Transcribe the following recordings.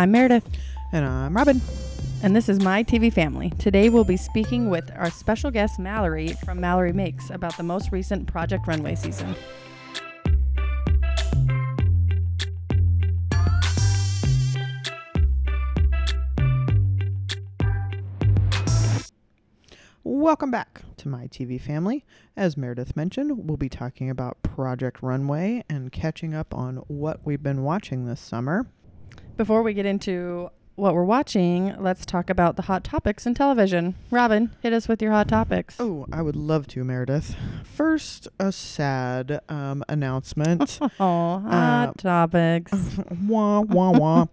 I'm Meredith, And I'm Robin. and this is My TV Family. Today we'll be speaking with our special guest Malorie from Malorie Makes about the most recent Project Runway season. Welcome back to my TV family. As Meredith mentioned, we'll be talking about Project Runway and catching up on what we've been watching this summer. Before we get into what we're watching, let's talk about the hot topics in television. Robin, hit us with your hot topics. Oh, I would love to, Meredith. First, a sad um, announcement. Oh, hot Uh, topics. wah, wah, wah.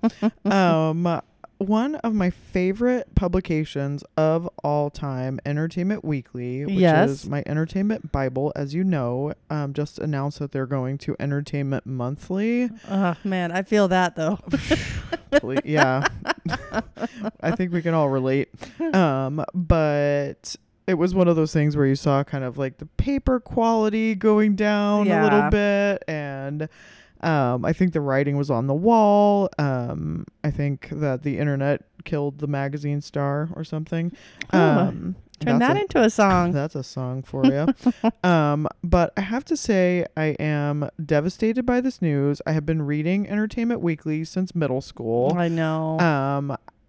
um, one of my favorite publications of all time, Entertainment Weekly, which Yes. is my entertainment Bible, as you know, um, just announced that they're going to Entertainment Monthly. oh man, I feel that though. Yeah. I think we can all relate. Um, but it was one of those things where you saw kind of like the paper quality going down a little bit and um, I think the writing was on the wall. Um, I think that the internet killed the magazine star or something. Oh, Um, Turn that a- into a song. that's a song for you. um, but I have to say, I am devastated by this news. I have been reading Entertainment Weekly since middle school. I know.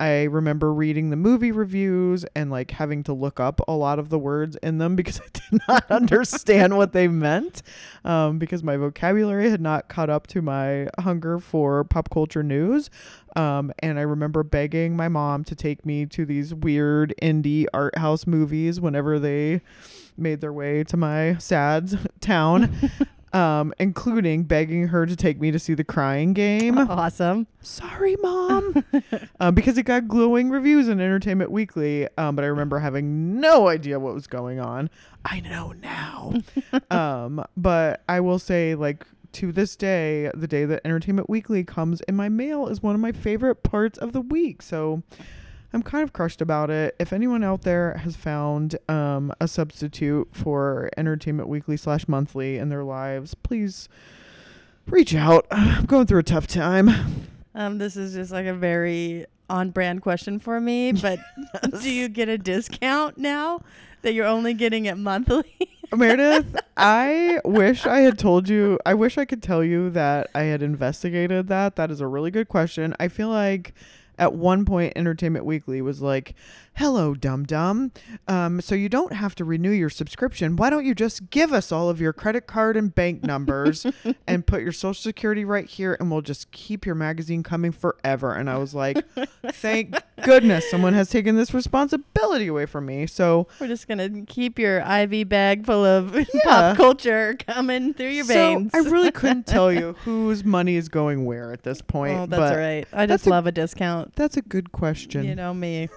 I remember reading the movie reviews and like having to look up a lot of the words in them because I did not understand what they meant. Um, because my vocabulary had not caught up to my hunger for pop culture news. Um, and I remember begging my mom to take me to these weird indie art house movies whenever they made their way to my sad town. Um, including begging her to take me to see the crying game. Awesome. sorry mom. Um, because it got glowing reviews in entertainment weekly um, but i remember having no idea what was going on. I know now. Um, but i will say like to this day the day that entertainment weekly comes in my mail is one of my favorite parts of the week. So i'm kind of crushed about it if anyone out there has found um, a substitute for entertainment weekly slash monthly in their lives please reach out i'm going through a tough time Um, this is just like a very on brand question for me, but do you get a discount now that you're only getting it monthly? Meredith, I wish I had told you. I wish I could tell you that I had investigated that. That is a really good question. I feel like at one point, Entertainment Weekly was like, "Hello, dum dum. Um, so you don't have to renew your subscription. Why don't you just give us all of your credit card and bank numbers and put your social security right here, and we'll just keep your magazine coming forever?" And I was like, "Thank goodness someone has taken this responsibility away from me." So We're just gonna keep your IV bag full of Yeah. pop culture coming through your veins. So I really couldn't tell you whose money is going where at this point. oh, that's all right. I just a- love a discount. That's a good question. You know me.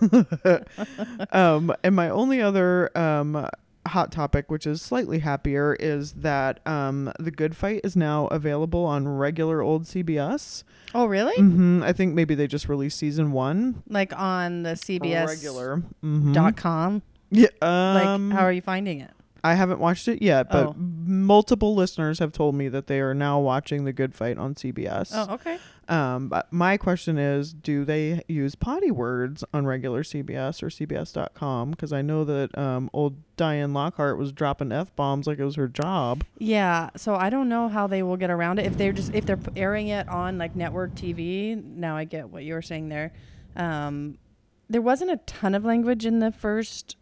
um, and my only other um, hot topic, which is slightly happier, is that um, the Good Fight is now available on regular old CBS. Oh, really? hmm I think maybe they just released season one. Like on the CBS regular. Mhm. dot com. Yeah. Like, Um, how are you finding it? I haven't watched it yet, but Oh. multiple listeners have told me that they are now watching the Good Fight on CBS. Oh, okay. Um, but my question is, do they use potty words on regular CBS or CBS.com? Because I know that um, old Diane Lockhart was dropping f bombs like it was her job. Yeah, so I don't know how they will get around it if they're just if they're airing it on like network TV. Now I get what you were saying there. Um, there wasn't a ton of language in the first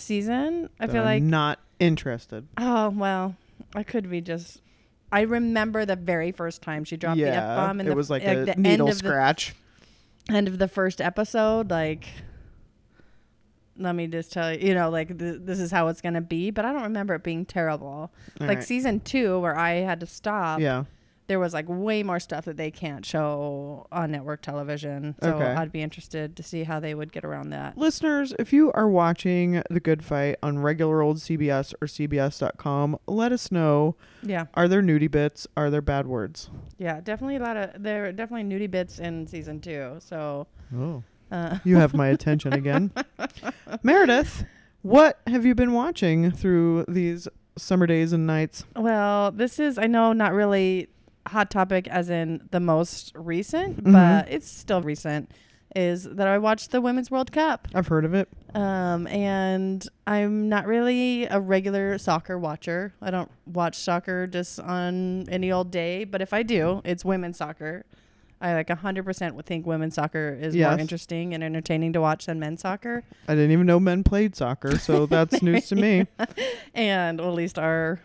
season. I feel I'm like not interested. oh well, I could be just. I remember the very first time she dropped the f bomb, and it the, was like like a the needle end scratch. the end of the first episode. Like, let me just tell you, you know, like th- this is how it's gonna be. But I don't remember it being terrible. All like right. season two, where I had to stop. yeah, there was like way more stuff that they can't show on network television. So Okay. I'd be interested to see how they would get around that. listeners, if you are watching the Good Fight on regular old CBS or CBS.com, let us know. Yeah, Are there nudie bits? Are there bad words? yeah, definitely a lot of there are definitely nudie bits in season two. So Oh. uh, You have my attention again. Meredith, what have you been watching through these summer days and nights? well, this is I know not really hot topic, as in the most recent, Mhm. but it's still recent, is that I watched the Women's World Cup. I've heard of it. Um, and I'm not really a regular soccer watcher. I don't watch soccer just on any old day, but if I do, it's women's soccer. I like 100% would think women's soccer is Yes. more interesting and entertaining to watch than men's soccer. I didn't even know men played soccer, so that's news to me. And well, at least our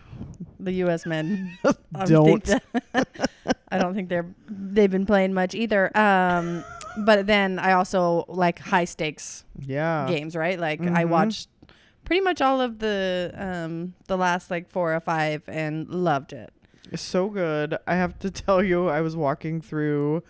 the U.S. men I Don't. I don't think they're they've been playing much either. Um, but then I also like high stakes Yeah. games, right? Like I Mhm. watched pretty much all of the um the last like four or five and loved it. It's so good. I have to tell you, I was walking through,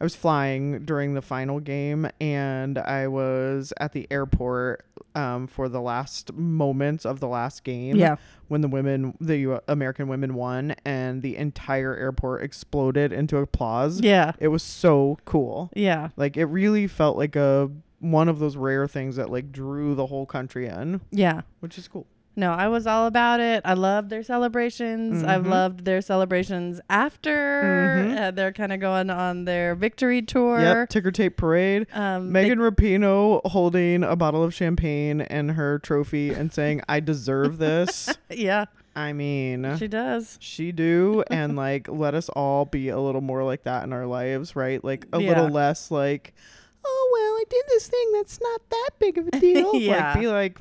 I was flying during the final game, and I was at the airport um, for the last moments of the last game. Yeah. When the women, the U- American women won, and the entire airport exploded into applause. Yeah. It was so cool. Yeah. Like it really felt like a one of those rare things that like drew the whole country in, Yeah. which is cool. No, I was all about it. I loved their celebrations. I've Mhm. loved their celebrations after Mhm. uh, they're kind of going on their victory tour. Yep, ticker tape parade. Um, they- Megan Rapinoe holding a bottle of champagne and her trophy and saying, "I deserve this." yeah, I mean, she does. she do, and like let us all be a little more like that in our lives, right? Like a Yeah. little less like, "Oh well, I did this thing that's not that big of a deal." Yeah. Like be like,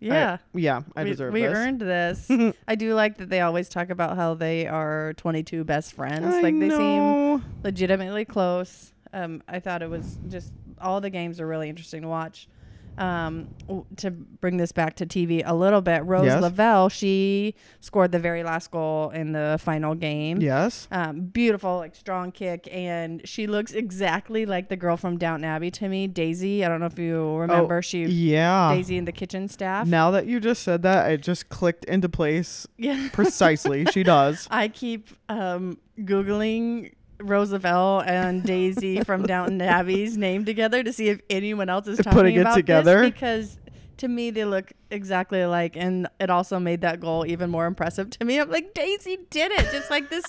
Yeah. "Yeah, I we, deserve we this." earned this. I do like that they always talk about how they are 22 best friends. I like they seem legitimately close. Um, I thought it was just all the games are really interesting to watch. Um, w- to bring this back to TV a little bit, Rose Yes. Lavelle, she scored the very last goal in the final game. Yes. Um, beautiful, like strong kick, and she looks exactly like the girl from Downton Abbey to me, Daisy. I don't know if you remember. she Oh, Yeah. Daisy in the kitchen staff. Now that you just said that, it just clicked into place Yeah. precisely. she does. I keep um, googling Rose Lavelle and Daisy from Downton Abbey's name together to see if anyone else is talking Putting it about together? this because to me they look exactly alike, and it also made that goal even more impressive to me. I'm like, Daisy did it, just like this.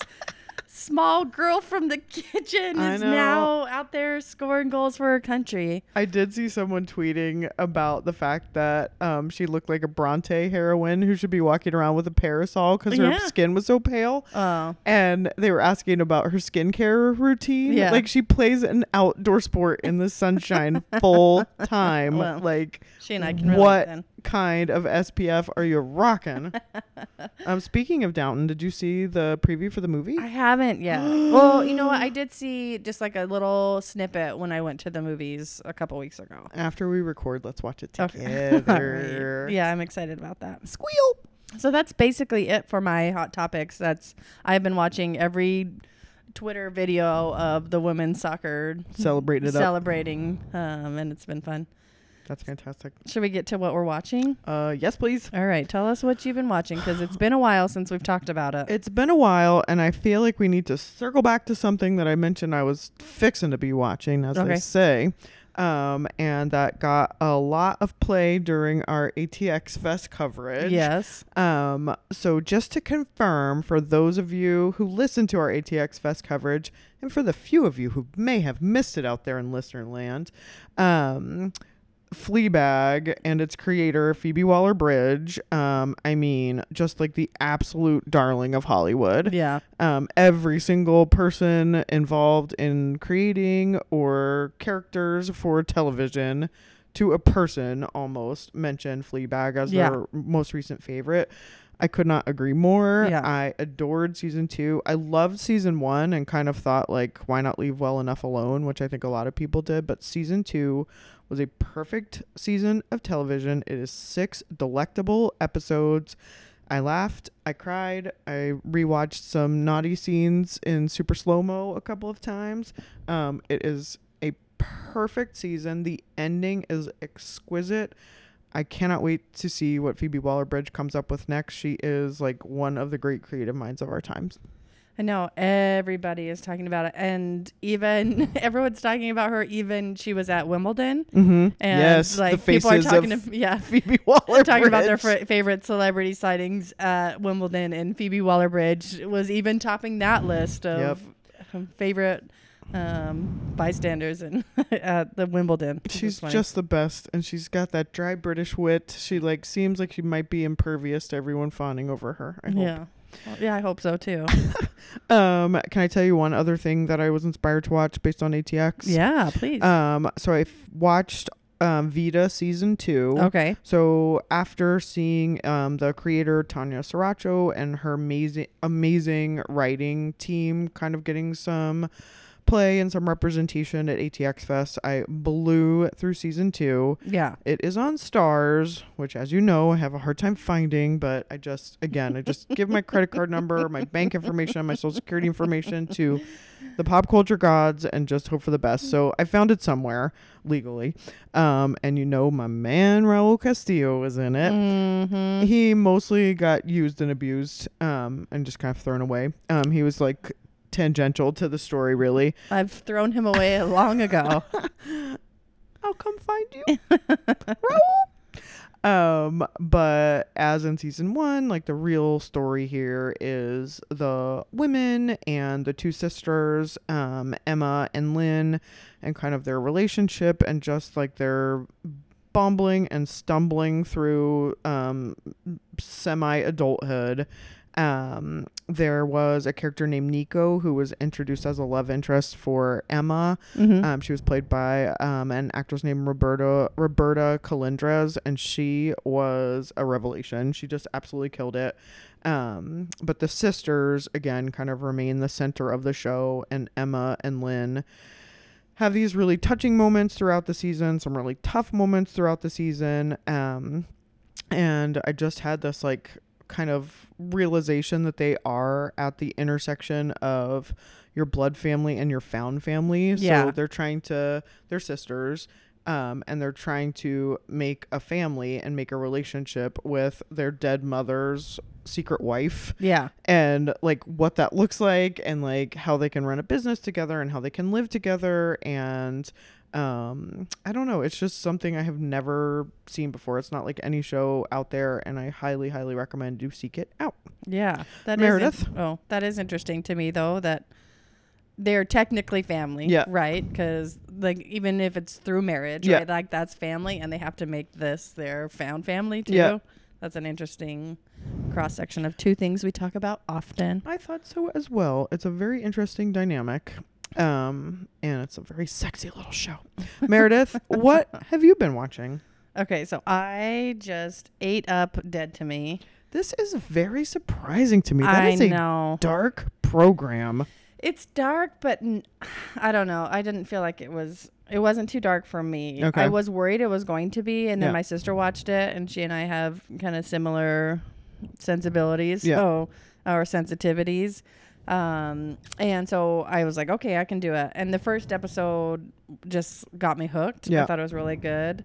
Small girl from the kitchen I is know. now out there scoring goals for her country. I did see someone tweeting about the fact that um, she looked like a Bronte heroine who should be walking around with a parasol because her Yeah. skin was so pale. Oh, And they were asking about her skincare routine. Yeah. Like she plays an outdoor sport in the sunshine full time. Well, like she and I can relate what then. Kind of SPF are you rocking? um, speaking of Downton, did you see the preview for the movie? I haven't yet. well, you know what? I did see just like a little snippet when I went to the movies a couple weeks ago. After we record, let's watch it together. Right. Yeah, I'm excited about that. Squeal. So that's basically it for my hot topics. That's I've been watching every Twitter video of the women's soccer up. celebrating, um, and it's been fun. That's fantastic. Should we get to what we're watching? Uh, yes, please. All right, tell us what you've been watching because it's been a while since we've talked about it. It's been a while, and I feel like we need to circle back to something that I mentioned I was fixing to be watching, as Okay. they say. Um, and that got a lot of play during our ATX Fest coverage. yes. Um, so just to confirm, for those of you who listen to our ATX Fest coverage, and for the few of you who may have missed it out there in listener land, um, Fleabag and its creator Phoebe Waller-Bridge, um, I mean, just like the absolute darling of Hollywood. Yeah. Um, every single person involved in creating or characters for television to a person almost mentioned Fleabag as Yeah. their most recent favorite. I could not agree more. Yeah. I adored season two. I loved season one and kind of thought like, why not leave well enough alone, which I think a lot of people did. But season two was a perfect season of television. It is six delectable episodes. I laughed, I cried, I rewatched some naughty scenes in super slow mo a couple of times. Um, it is a perfect season. The ending is exquisite. I cannot wait to see what Phoebe Waller Bridge comes up with next. She is like one of the great creative minds of our times. I know everybody is talking about it, and even everyone's talking about her. Even she was at Wimbledon, Mm-hmm. and yes, like people are talking of to yeah, Phoebe Waller-Bridge talking about their Bridge. fr- favorite celebrity sightings at Wimbledon, and Phoebe Waller-Bridge was even topping that list of Yep. favorite um, bystanders in at the Wimbledon. She's just the best, and she's got that dry British wit. She like seems like she might be impervious to everyone fawning over her. I hope. yeah. Well, yeah, I hope so too. Um, can I tell you one other thing that I was inspired to watch based on ATX? yeah, please. Um, so I f- watched um Vida season two. okay. So after seeing um, the creator Tanya Saracho and her amazing amazing writing team kind of getting some play and some representation at ATX Fest, I blew through season two. Yeah. It is on Starz, which, as you know, I have a hard time finding. But I just, again, I just give my credit card number, my bank information, my social security information to the pop culture gods, and just hope for the best. So I found it somewhere legally, um, and you know, my man Raul Castillo was in it. Mm-hmm. He mostly got used and abused, um, and just kind of thrown away. Um, he was like tangential to the story, really. I've thrown him away long ago. I'll come find you. Raul. Um, but as in season one, like the real story here is the women and the two sisters, um, Emma and Lynn, and kind of their relationship and just like their bumbling and stumbling through um semi adulthood. Um, there was a character named Nico who was introduced as a love interest for Emma. Mhm. Um, she was played by um, an actress named Roberta Roberta Colindrez, and she was a revelation. She just absolutely killed it. Um, but the sisters again kind of remain the center of the show, and Emma and Lynn have these really touching moments throughout the season, some really tough moments throughout the season. Um, and I just had this like kind of realization that they are at the intersection of your blood family and your found family. Yeah. So they're trying to, they're sisters. Um, and they're trying to make a family and make a relationship with their dead mother's secret wife Yeah. and like what that looks like and like how they can run a business together and how they can live together and um i don't know it's just something i have never seen before it's not like any show out there and i highly highly recommend you seek it out Yeah. That is Meredith? in- oh, that is interesting to me though that they're technically family. Yeah. Right. Because like even if it's through marriage, Yeah. right? Like that's family, and they have to make this their found family too. Yeah. That's an interesting cross section of two things we talk about often. i thought so as well it's a very interesting dynamic um and it's a very sexy little show meredith what have you been watching Okay, so I just ate up Dead to Me. this is very surprising to me That I is a know. dark program It's dark, but n- I don't know. I didn't feel like it was. It wasn't too dark for me. Okay. I was worried it was going to be, and then Yeah. my sister watched it, and she and I have kind of similar sensibilities. Yeah. Oh, or sensitivities. Um, and so I was like, okay, I can do it. And the first episode just got me hooked. Yeah. I thought it was really good.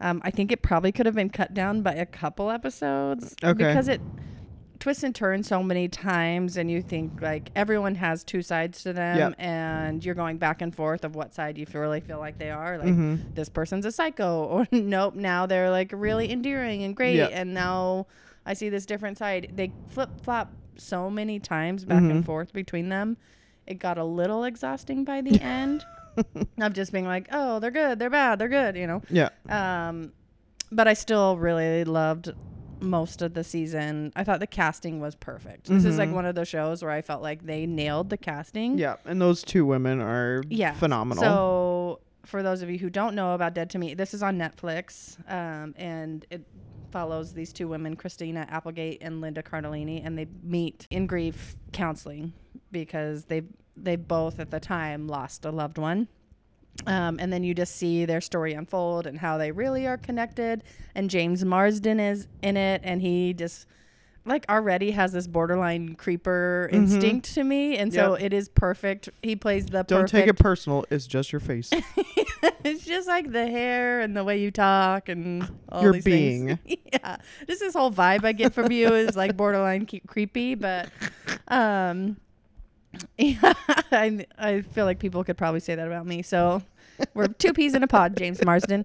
Um, I think it probably could have been cut down by a couple episodes Okay. because it twists and turns so many times and you think like everyone has two sides to them Yep. and you're going back and forth of what side you feel really feel like they are like Mhm. this person's a psycho or nope now they're like really endearing and great Yep. and now i see this different side they flip flop so many times back and Mhm. forth between them it got a little exhausting by the end of just being like oh they're good they're bad they're good you know yeah um, but I still really loved most of the season. I thought the casting was perfect. This is like Mhm. one of those shows where I felt like they nailed the casting. Yeah, and those two women are Yeah. phenomenal. So for those of you who don't know about Dead to Me, this is on Netflix, um, and it follows these two women, Christina Applegate and Linda Cardellini, and they meet in grief counseling because they they both at the time lost a loved one. Um, and then you just see their story unfold and how they really are connected. And James Marsden is in it, and he just like already has this borderline creeper instinct to me, and so Mm-hmm. Yep. it is perfect. He plays the Don't perfect take it personal. It's just your face. it's just like the hair and the way you talk and all Your these things. yeah, just this whole vibe I get from you is like borderline ke- creepy, but um, yeah, I I feel like people could probably say that about me. So we're two peas in a pod, James Marsden.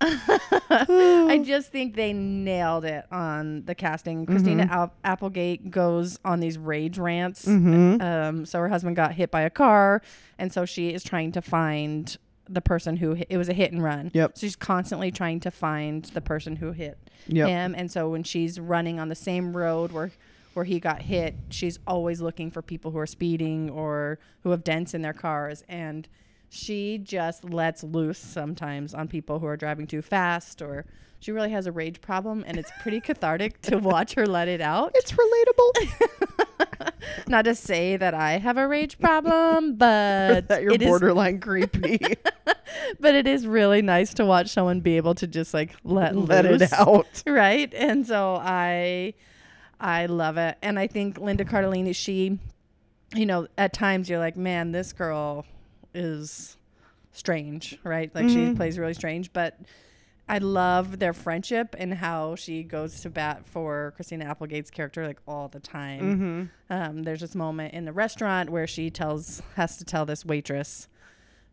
I just think they nailed it on the casting. Christina Mm-hmm. Al- Applegate goes on these rage rants. Mhm. Um, so her husband got hit by a car, and so she is trying to find the person who hit, it was a hit and run. Yep. So she's constantly trying to find the person who hit Yep. him, and so when she's running on the same road where where he got hit, she's always looking for people who are speeding or who have dents in their cars, and she just lets loose sometimes on people who are driving too fast or she really has a rage problem and it's pretty cathartic to watch her let it out It's relatable. not to say that i have a rage problem but that you're it is- borderline creepy. but it is really nice to watch someone be able to just like let Let loose. it out. right and so i i love it and i think linda cardellini she you know at times you're like man this girl is strange right like she Mhm. plays really strange but i love their friendship and how she goes to bat for christina applegate's character like all the time Mm-hmm. um, there's this moment in the restaurant where she tells has to tell this waitress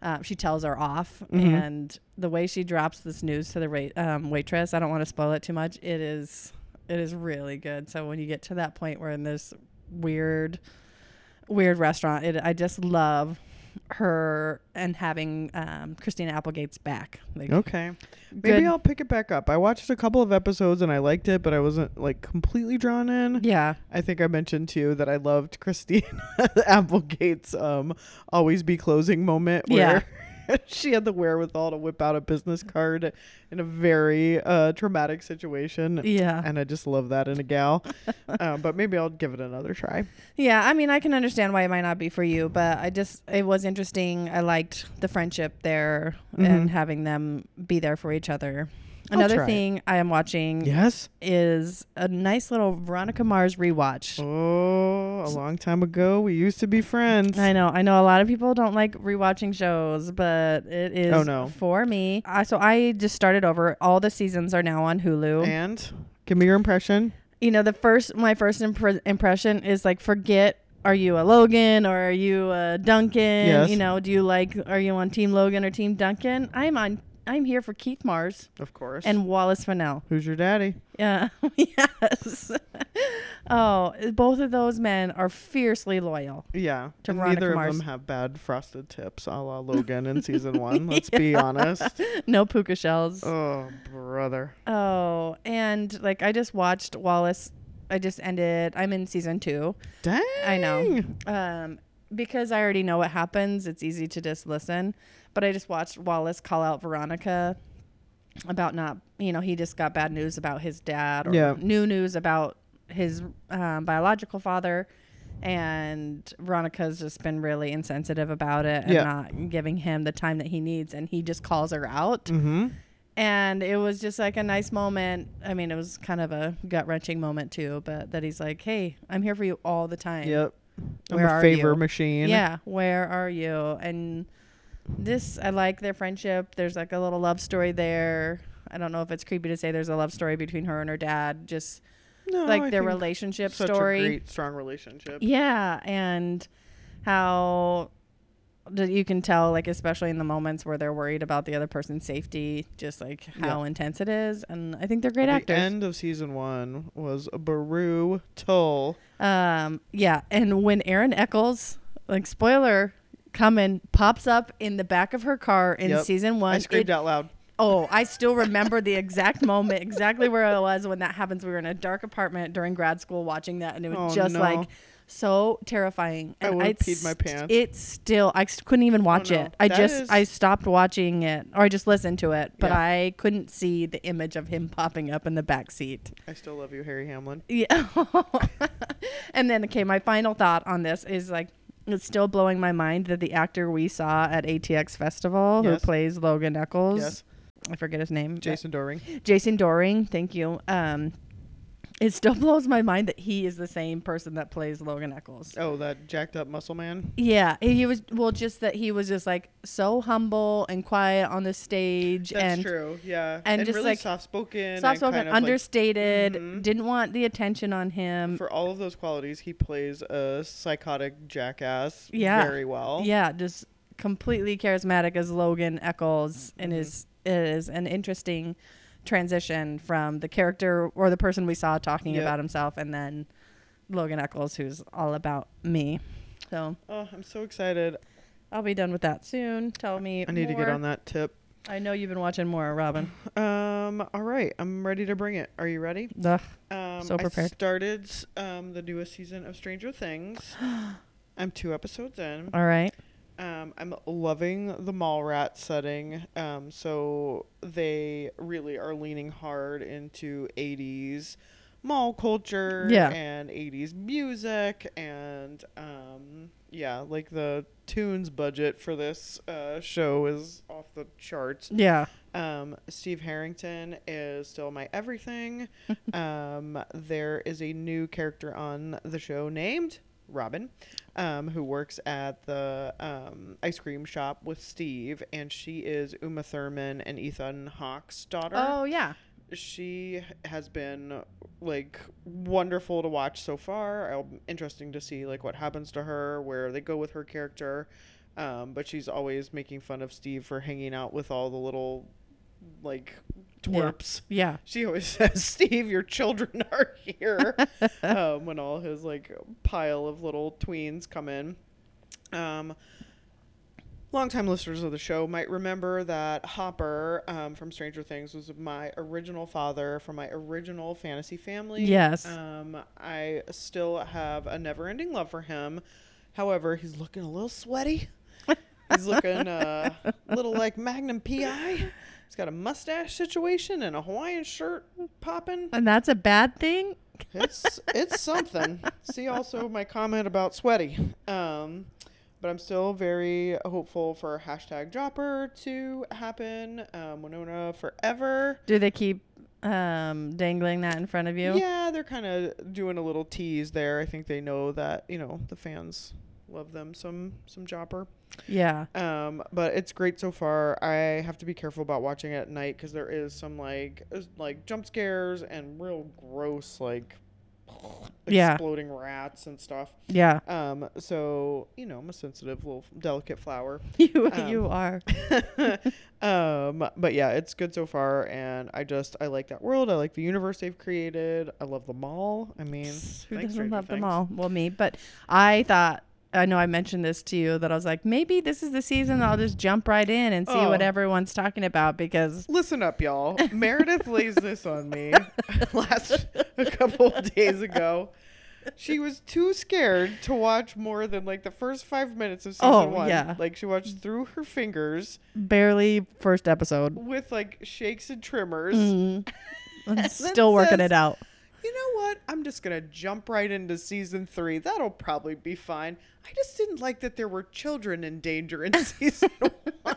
uh, she tells her off Mhm. and the way she drops this news to the ra- um, waitress i don't want to spoil it too much it is it is really good so when you get to that point where in this weird weird restaurant it, i just love her and having um, christina applegate's back like Okay. Maybe good- I'll pick it back up. I watched a couple of episodes and I liked it, but I wasn't like completely drawn in. yeah I think I mentioned too that I loved Christina Applegate's um always be closing moment where she had the wherewithal to whip out a business card in a very uh traumatic situation. yeah And I just love that in a gal. uh, but maybe I'll give it another try. Yeah, I mean, I can understand why it might not be for you, but I just it was interesting. I liked the friendship there and Mhm. having them be there for each other. Another try it. thing I am watching Yes. is a nice little Veronica Mars rewatch. Oh, a long time ago we used to be friends. I know, I know. A lot of people don't like rewatching shows, but it is Oh, no. for me. I, so I just started over. All the seasons are now on Hulu. And give me your impression. you know, the first my first impre- impression is like forget. Are you a Logan or are you a Duncan? Yes. You know, do you like? Are you on Team Logan or Team Duncan? I'm on. I'm here for Keith Mars Of course. and Wallace Fennell. who's your daddy? Yeah. yes. oh, both of those men are fiercely loyal. Yeah. To and Veronica neither Mars. of them have bad frosted tips a la Logan in season one. Let's be honest. No puka shells. Oh, brother. Oh, and like I just watched Wallace. I just ended. I'm in season two. Dang. I know. Um, because I already know what happens, it's easy to just listen. But I just watched Wallace call out Veronica about not, you know, he just got bad news about his dad or Yeah. new news about his um, biological father. And Veronica's just been really insensitive about it and Yeah. not giving him the time that he needs. And he just calls her out. Mm-hmm. And it was just like a nice moment. I mean, it was kind of a gut wrenching moment too, but that he's like, hey, I'm here for you all the time. Yep. I'm a favor you? machine. Yeah, where are you? And this, I like their friendship. There's like a little love story there. I don't know if it's creepy to say there's a love story between her and her dad. Just No, like I their relationship such story. a great, strong relationship. Yeah, and how you can tell, like especially in the moments where they're worried about the other person's safety, just like how intense it is. And I think they're great the actors. end of season one was brutal. Um, yeah, and when Aaron Echolls, like spoiler, coming pops up in the back of her car in Yep. season one. I screamed it- out loud. Oh, I still remember the exact moment, exactly where I was when that happens. We were in a dark apartment during grad school watching that, and it was Oh, just no. like so terrifying. I And it's peed my pants. It still, I couldn't even watch no. it. I That just, is- I stopped watching it, or I just listened to it, but Yeah. I couldn't see the image of him popping up in the back seat. I still love you, Harry Hamlin. Yeah. and then, okay, my final thought on this is like, it's still blowing my mind that the actor we saw at ATX Festival Yes. who plays Logan Echolls, Yes. I forget his name, Jason Dohring. Jason Dohring, thank you. Um, it still blows my mind that he is the same person that plays Logan Echolls. Oh, that jacked up muscle man. Yeah, he was well, just that he was just like so humble and quiet on the stage, That's and true. Yeah. and just, really like, soft spoken. soft spoken, understated. Mhm. Didn't want the attention on him. for all of those qualities, he plays a psychotic jackass Yeah. very well. Yeah, just completely charismatic as Logan Echolls and Mhm. is is an interesting transition from the character or the person we saw talking Yep. about himself, and then Logan Echolls, who's all about me. So Oh, I'm so excited. I'll be done with that soon. Tell me. I need to get on that tip. I know you've been watching more, Robin. Um, all right, I'm ready to bring it. Are you ready? Ugh. Um, So I prepared. started um, the newest season of Stranger Things. I'm two episodes in. All right. Um, I'm loving the mall rat setting. Um, so they really are leaning hard into 80s mall culture Yeah. and 80s music and um, yeah, like the tunes budget for this uh, show is off the charts. Yeah. Um, Steve Harrington is still my everything. um, there is a new character on the show named Robin, um, who works at the um, ice cream shop with Steve, and she is Uma Thurman and Ethan Hawke's daughter. Oh yeah. She has been like wonderful to watch so far. I'm interesting to see like what happens to her, where they go with her character. Um, but she's always making fun of Steve for hanging out with all the little like Yeah. twerps. Yeah. She always says, "Steve, your children are here." um, when all his like pile of little tweens come in. Um, longtime listeners of the show might remember that Hopper um, from Stranger Things was my original father from my original fantasy family. Yes. Um, I still have a never-ending love for him. However, he's looking a little sweaty. he's looking uh, a little like Magnum PI. He's got a mustache situation and a Hawaiian shirt popping. And that's a bad thing. It's it's something. See also my comment about sweaty. Um, but I'm still very hopeful for hashtag Jopper to happen. Um, Winona forever. Do they keep um, dangling that in front of you? Yeah, they're kind of doing a little tease there. I think they know that you know the fans love them some some Jopper. Yeah. Um, but it's great so far. I have to be careful about watching it at night because there is some like like jump scares and real gross like Yeah. exploding rats and stuff. Yeah. Um, so you know, I'm a sensitive little delicate flower. You Um, you are. um, but yeah, it's good so far, and I just I like that world. I like the universe they've created. I love the mall. I mean, Who doesn't love them Things. all? Well, me. But I thought I know I mentioned this to you that I was like, maybe this is the season that I'll just jump right in and see Oh. what everyone's talking about because Listen up, y'all. Meredith lays this on me last a couple of days ago. She was too scared to watch more than like the first five minutes of season Oh, one. yeah. Like she watched through her fingers barely first episode. with like shakes and tremors. Mm. I'm still working says- it out. You know what? I'm just gonna jump right into season three. That'll probably be fine. I just didn't like that there were children in danger in season one.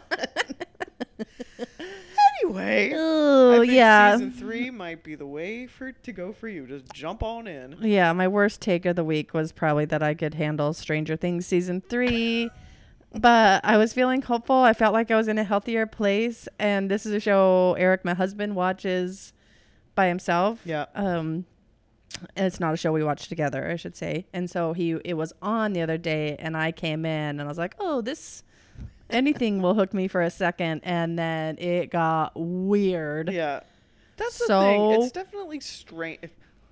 anyway. I Oh think yeah. Season three might be the way for to go for you. Just jump on in. Yeah, my worst take of the week was probably that I could handle Stranger Things season three. But I was feeling hopeful. I felt like I was in a healthier place. And this is a show Eric, my husband, watches by himself. Yeah. Um, it's not a show we watch together, I should say. And so he it was on the other day, and I came in, and I was like, "Oh, this anything will hook me for a second. And then it got weird. Yeah. That's the So- thing. It's definitely strange.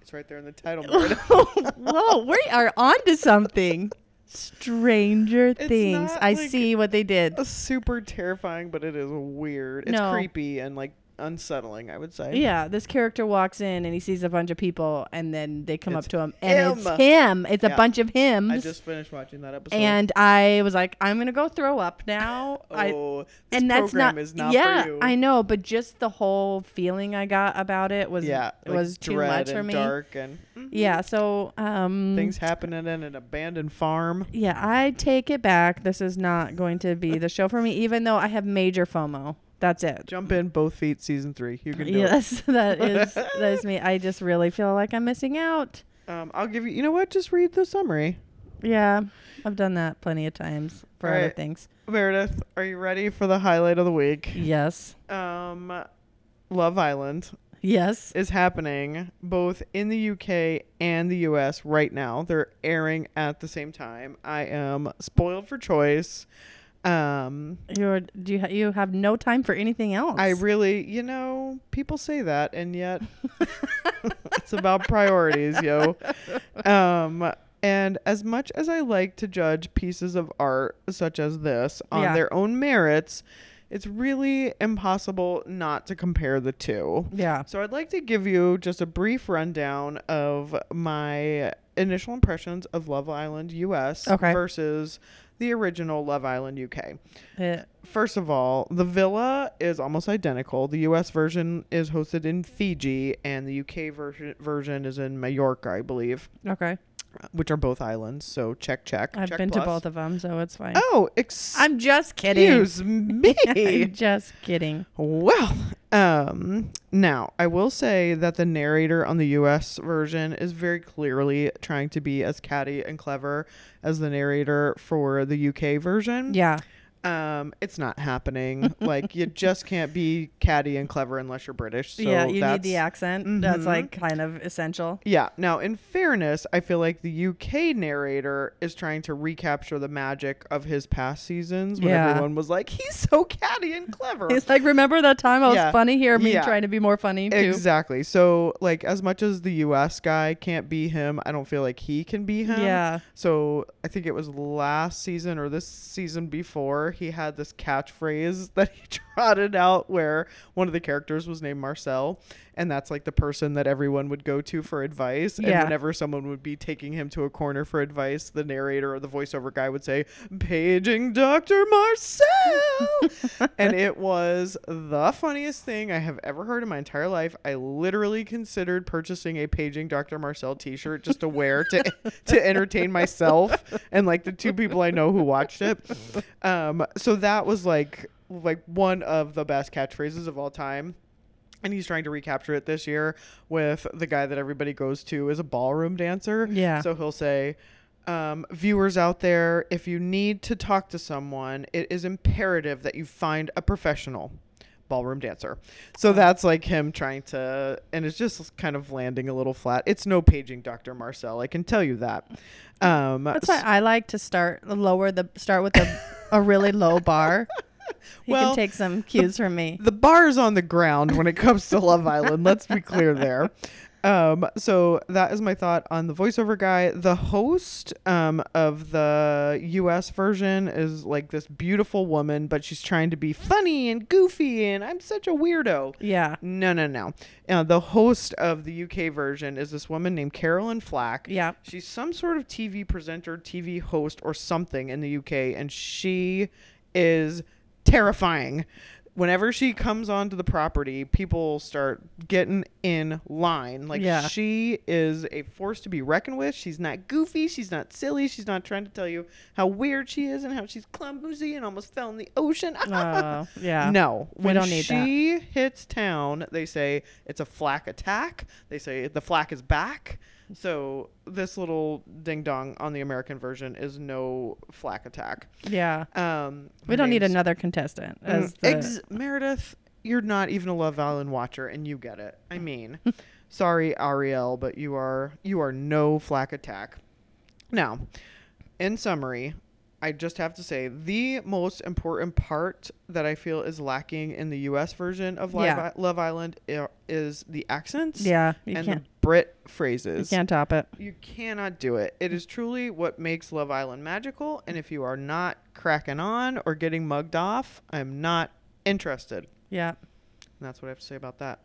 It's right there in the title. Whoa, we are on to something. Stranger It's Things. I like- see what they did. It's super terrifying, but it is weird. It's No. creepy and like unsettling. I would say. Yeah, this character walks in and he sees a bunch of people, and then they come It's up to him, and it's him. him. It's a bunch of him. I just finished watching that episode. and I was like, I'm gonna go throw up now. I, oh, this and that's program not, is not yeah, for you. I know, but just the whole feeling I got about it was yeah, it like was too dread much for and me. Dark and Mhm. Yeah, so um, things happening in an abandoned farm. Yeah, I take it back. This is not going to be the show for me, even though I have major FOMO. That's it. Jump in both feet, season three. You can do Yes, that is that is me. I just really feel like I'm missing out. Um, I'll give you. You know what? Just read the summary. Yeah, I've done that plenty of times for other Alright. things. Meredith, are you ready for the highlight of the week? Yes, Um, Love Island yes. is happening both in the UK and the US right now. They're airing at the same time. I am spoiled for choice. Um, You're do you ha- you have no time for anything else? I really, you know, people say that, and yet it's about priorities, yo. Um, and as much as I like to judge pieces of art such as this on Yeah. their own merits, it's really impossible not to compare the two. yeah. So I'd like to give you just a brief rundown of my initial impressions of Love Island US Okay. versus the original Love Island UK. Uh, First of all, the villa is almost identical. The US version is hosted in Fiji and the UK version version is in Mallorca, I believe, okay. Which are both islands. So check check. I've check been to both of them, so it's fine. Oh, excuse I'm just kidding. me. I'm just kidding. Well, um, now I will say that the narrator on the US version is very clearly trying to be as catty and clever as the narrator for the UK version. Yeah. Um, it's not happening. like you just can't be catty and clever unless you're British. So yeah, you need the accent. That's Mhm. like kind of essential. Yeah. Now, in fairness, I feel like the UK narrator is trying to recapture the magic of his past seasons when Yeah. everyone was like, "He's so catty and clever." It's like remember that time I was Yeah. funny here, me Yeah. trying to be more funny too. Exactly. So, like, as much as the US guy can't be him, I don't feel like he can be him. Yeah. So, I think it was last season or this season before, he had this catchphrase that he trotted out where one of the characters was named Marcel. And that's like the person that everyone would go to for advice. And whenever someone would be taking him to a corner for advice, the narrator or the voiceover guy would say, Paging Dr. Marcel. and it was the funniest thing I have ever heard in my entire life. I literally considered purchasing a Paging Dr. Marcel t shirt just to wear to, to entertain myself and like the two people I know who watched it. Um, so that was like like one of the best catchphrases of all time. And he's trying to recapture it this year with the guy that everybody goes to as a ballroom dancer. Yeah. So he'll say, um, viewers out there, if you need to talk to someone, it is imperative that you find a professional ballroom dancer. So that's like him trying to, and it's just kind of landing a little flat. It's no paging Dr. Marcel, I can tell you that. Um, That's why I like to start lower the start with a, a really low bar. He Well, can take some cues from me. the bar's on the ground when it comes to Love Island. Let's be clear there. Um, so that is my thought on the voiceover guy. The host um, of the U.S. version is like this beautiful woman, but she's trying to be funny and goofy, and I'm such a weirdo. Yeah. No, no, no. Uh, the host of the UK version is this woman named Caroline Flack. Yeah. She's some sort of TV presenter, TV host, or something in the UK, and she is terrifying. Whenever she comes onto the property, people start getting in line. Like Yeah. she is a force to be reckoned with. She's not goofy. She's not silly. She's not trying to tell you how weird she is and how she's clumsy and almost fell in the ocean. Oh, yeah. No, We when don't need that. she hits town, they say it's a Flack attack. They say the Flack is back. So this little ding dong on the American version is no Flack attack. Yeah. Um, We don't need another contestant Mm, as the, ex- Meredith. You're not even a Love Island watcher, and you get it. I mean, sorry, Arielle, but you are you are no Flack attack. Now, in summary, I just have to say the most important part that I feel is lacking in the U.S. version of Live Yeah. I- Love Island i- is the accents yeah. You and can't. the Brit phrases. You can't top it. You cannot do it. It is truly what makes Love Island magical. And if you are not cracking on or getting mugged off, I'm not interested. Yeah. And that's what I have to say about that.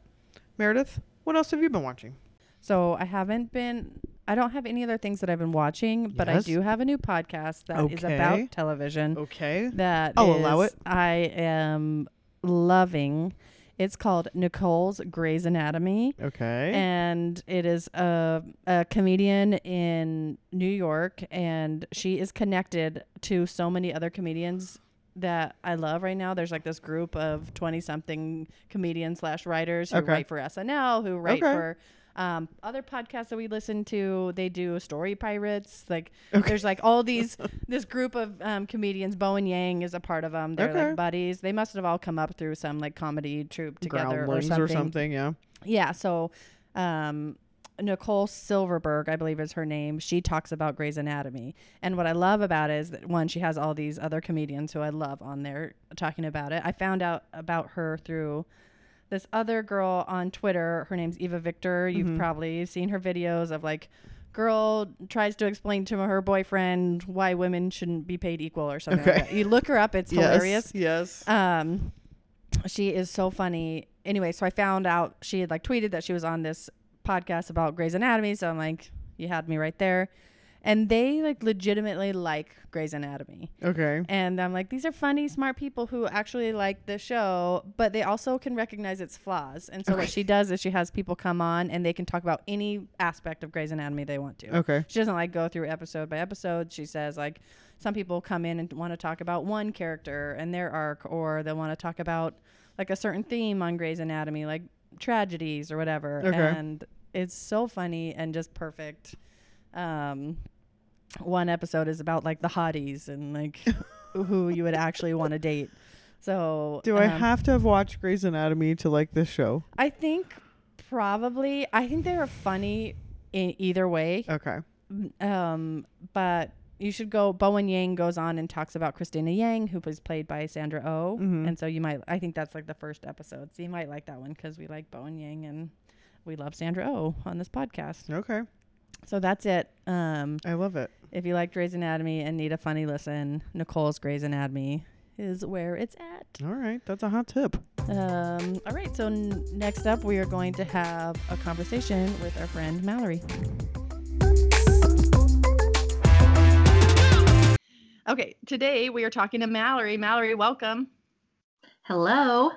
Meredith, what else have you been watching? So I haven't been. I don't have any other things that I've been watching, but I do have a new podcast that is Okay. about television. Okay. That I'll allow it. I am loving. It's called Nicole's Grey's Anatomy. Okay. and it is a, a comedian in New York, and she is connected to so many other comedians that I love right now. There's like this group of twenty something comedians slash writers who Okay. write for SNL, who write Okay. for um, other podcasts that we listen to. They do Story Pirates. Like Okay. there's like all these this group of um, comedians. Bowen Yang is a part of them. They're Okay. like buddies. They must have all come up through some like comedy troupe together or something. or something, yeah. Yeah. So, um, Nicole Silverberg, I believe is her name. She talks about Grey's Anatomy. And what I love about it is that one, she has all these other comedians who I love on there talking about it. I found out about her through this other girl on Twitter. Her name's Eva Victor. You've Mhm. probably seen her videos of like girl tries to explain to her boyfriend why women shouldn't be paid equal or something Okay. like that. You look her up, it's yes, hilarious. Yes. Um, she is so funny. Anyway, so I found out she had like tweeted that she was on this podcast about Grey's Anatomy. So I'm like, you had me right there. And they like legitimately like Grey's Anatomy. Okay. And I'm like, these are funny, smart people who actually like the show, but they also can recognize its flaws. And so Okay. what she does is she has people come on and they can talk about any aspect of Grey's Anatomy they want to. Okay. She doesn't like go through episode by episode. She says like some people come in and want to talk about one character and their arc, or they want to talk about like a certain theme on Grey's Anatomy, like tragedies or whatever. Okay. And it's so funny and just perfect. Um, one episode is about like the hotties and like who you would actually want to date. So Do I um, have to have watched Grey's Anatomy to like this show? I think probably. I think they're funny in either way. Okay. Um, but you should go. Bowen Yang goes on and talks about Cristina Yang, who was played by Sandra Oh, Mhm. and so you might. I think that's like the first episode, so you might like that one because we like Bowen Yang and we love Sandra Oh on this podcast. Okay. So that's it. Um, I love it. if you like Grey's Anatomy and need a funny listen, Nicole's Grey's Anatomy is where it's at. All right. That's a hot tip. Um, all right. So n- next up, we are going to have a conversation with our friend Malorie. Okay, today we are talking to Malorie. Malorie, welcome. Hello.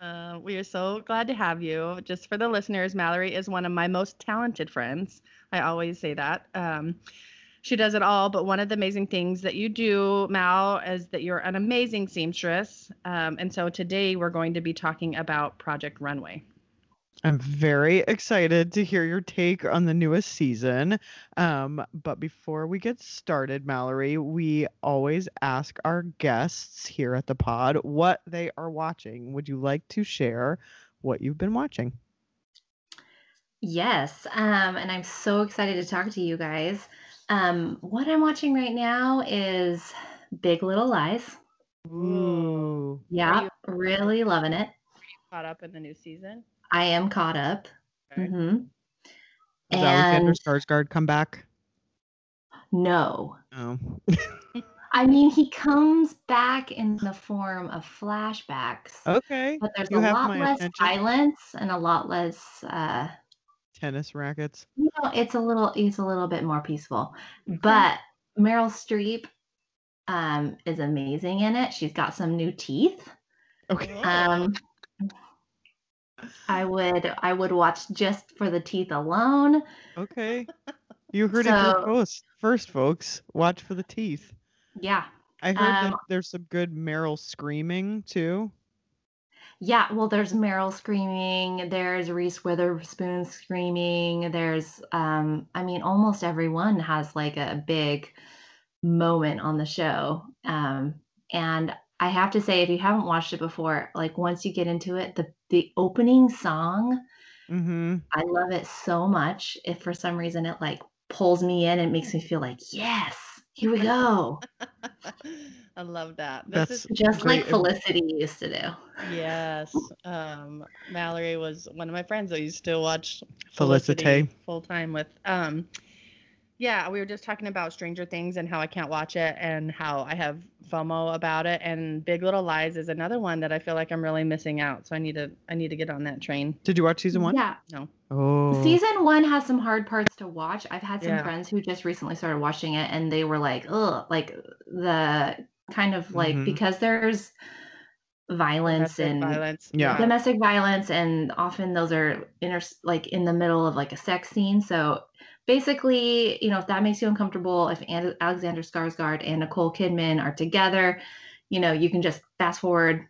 Uh, we are so glad to have you. Just for the listeners, Malorie is one of my most talented friends. I always say that. Um, she does it all, but one of the amazing things that you do, Mal, is that you're an amazing seamstress. Um, and so today we're going to be talking about Project Runway. I'm very excited to hear your take on the newest season. Um, but before we get started, Malorie, we always ask our guests here at the pod what they are watching. Would you like to share what you've been watching? Yes. Um, and I'm so excited to talk to you guys. Um, what I'm watching right now is Big Little Lies. Ooh. Yeah, you- really loving it. Caught up in the new season. I am caught up. Okay. hmm Does Alexander Skarsgård come back? no. Oh. I mean, he comes back in the form of flashbacks, Okay. but there's you a lot less attention. violence and a lot less. Uh, Tennis rackets. you know, it's a little, it's a little bit more peaceful. But Meryl Streep um, is amazing in it. She's got some new teeth. Okay. Um, I would I would watch just for the teeth alone. Okay. You heard it first, first, folks. Watch for the teeth. Yeah. I heard that Um, there's some good Meryl screaming too. Yeah, well there's Meryl screaming, there's Reese Witherspoon screaming, there's um I mean almost everyone has like a big moment on the show. Um and I have to say if you haven't watched it before, like once you get into it, the the opening song Mm-hmm. I love it so much. If for some reason it like pulls me in, it makes me feel like, yes, here we go. I love that. This That's is Just Great. like Felicity used to do. yes. Um, Malorie was one of my friends that used to watch Felicity. full time with. Um, yeah, we were just talking about Stranger Things and how I can't watch it and how I have FOMO about it. And Big Little Lies is another one that I feel like I'm really missing out. So I need to I need to get on that train. Did you watch season one? Yeah. No. Oh. Season one has some hard parts to watch. I've had some Yeah. friends who just recently started watching it and they were like, ugh, like the kind of like Mhm. because there's violence Domestic and violence. Yeah. domestic violence and often those are inter like in the middle of like a sex scene so basically you know if that makes you uncomfortable if An- alexander skarsgård and nicole kidman are together you know you can just fast forward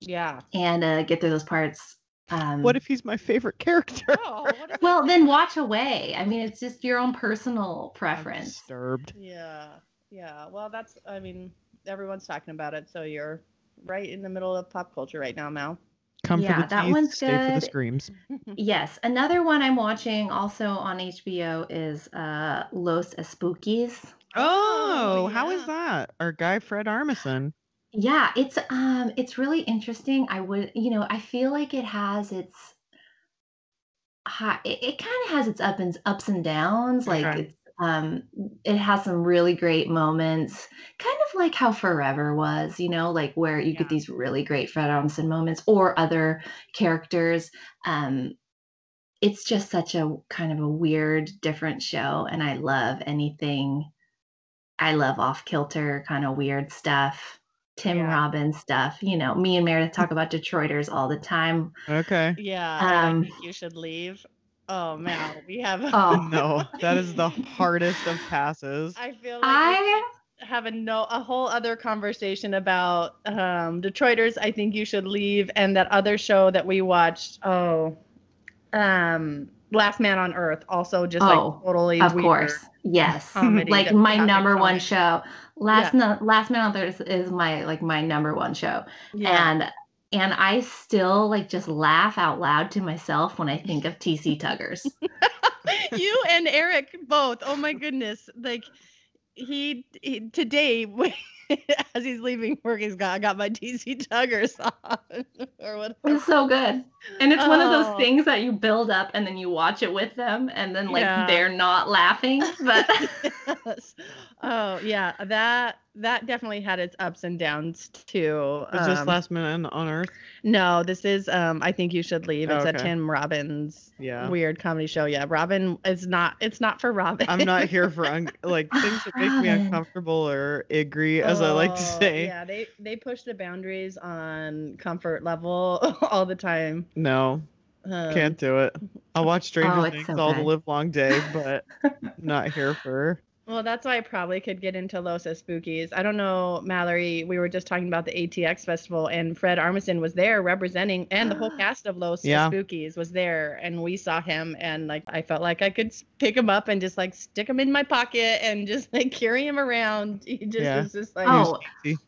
Yeah. and uh, get through those parts um, What if he's my favorite character? Oh, if well then watch away i mean it's just your own personal I'm preference disturbed. Yeah. Yeah. Well, that's, I mean, everyone's talking about it. So you're right in the middle of pop culture right now, Mal. Come Yeah, for the that teeth, one's stay for the screams. Yes, another one I'm watching also on HBO is uh, Los Espookys. Oh, Oh, how is that? Our guy Fred Armisen. Yeah, it's um it's really interesting. I would, you know, I feel like it has its high it, it kind of has its up and ups and downs. Like Okay. It's um it has some really great moments, kind of like how Forever was, you know, like where you Yeah. get these really great Fred Armisen moments or other characters. Um it's just such a kind of a weird, different show, and I love anything I love off kilter, kind of weird stuff, Tim Yeah. Robbins stuff. You know, me and Meredith talk about Detroiters all the time. Okay. Yeah, and I Um, think you should leave. Oh man, we have. Oh, No, that is the hardest of passes. I feel like I have a no a whole other conversation about um, Detroiters. I think you should leave, and that other show that we watched. Oh, um, Last Man on Earth. Also, just Oh, like totally of weird course, yes, like my got me number one show. Last no, Last Man on Earth is my like my number one show, Yeah. and and I still like just laugh out loud to myself when I think of TC Tuggers. you and Eric both. Oh my goodness! Like he, he today as he's leaving work, he's got I got my TC Tuggers on or whatever. It's so good. And it's one of Oh. those things that you build up and then you watch it with them and then like Yeah. they're not laughing. But Yes. Oh yeah, that that definitely had its ups and downs too. Was this Um, last minute on Earth? no, this is um I think you should leave. It's Oh, a. Tim Robbins Yeah. weird comedy show. Yeah, Robin is not. It's not for Robin. I'm not here for un- like things that make me uncomfortable or agree, as I like to Oh, say. Yeah, they they push the boundaries on comfort level all the time. No, Um, can't do it. I'll watch Stranger Oh, Things so all the good. live long day, but not here for. Well, that's why I probably could get into Los Spookies. I don't know, Malorie. We were just talking about the ATX festival, and Fred Armisen was there representing, and the whole cast of Los Yeah. Spookies was there, and we saw him, and like I felt like I could pick him up and just like stick him in my pocket and just like carry him around. He just Yeah. was just like, Oh.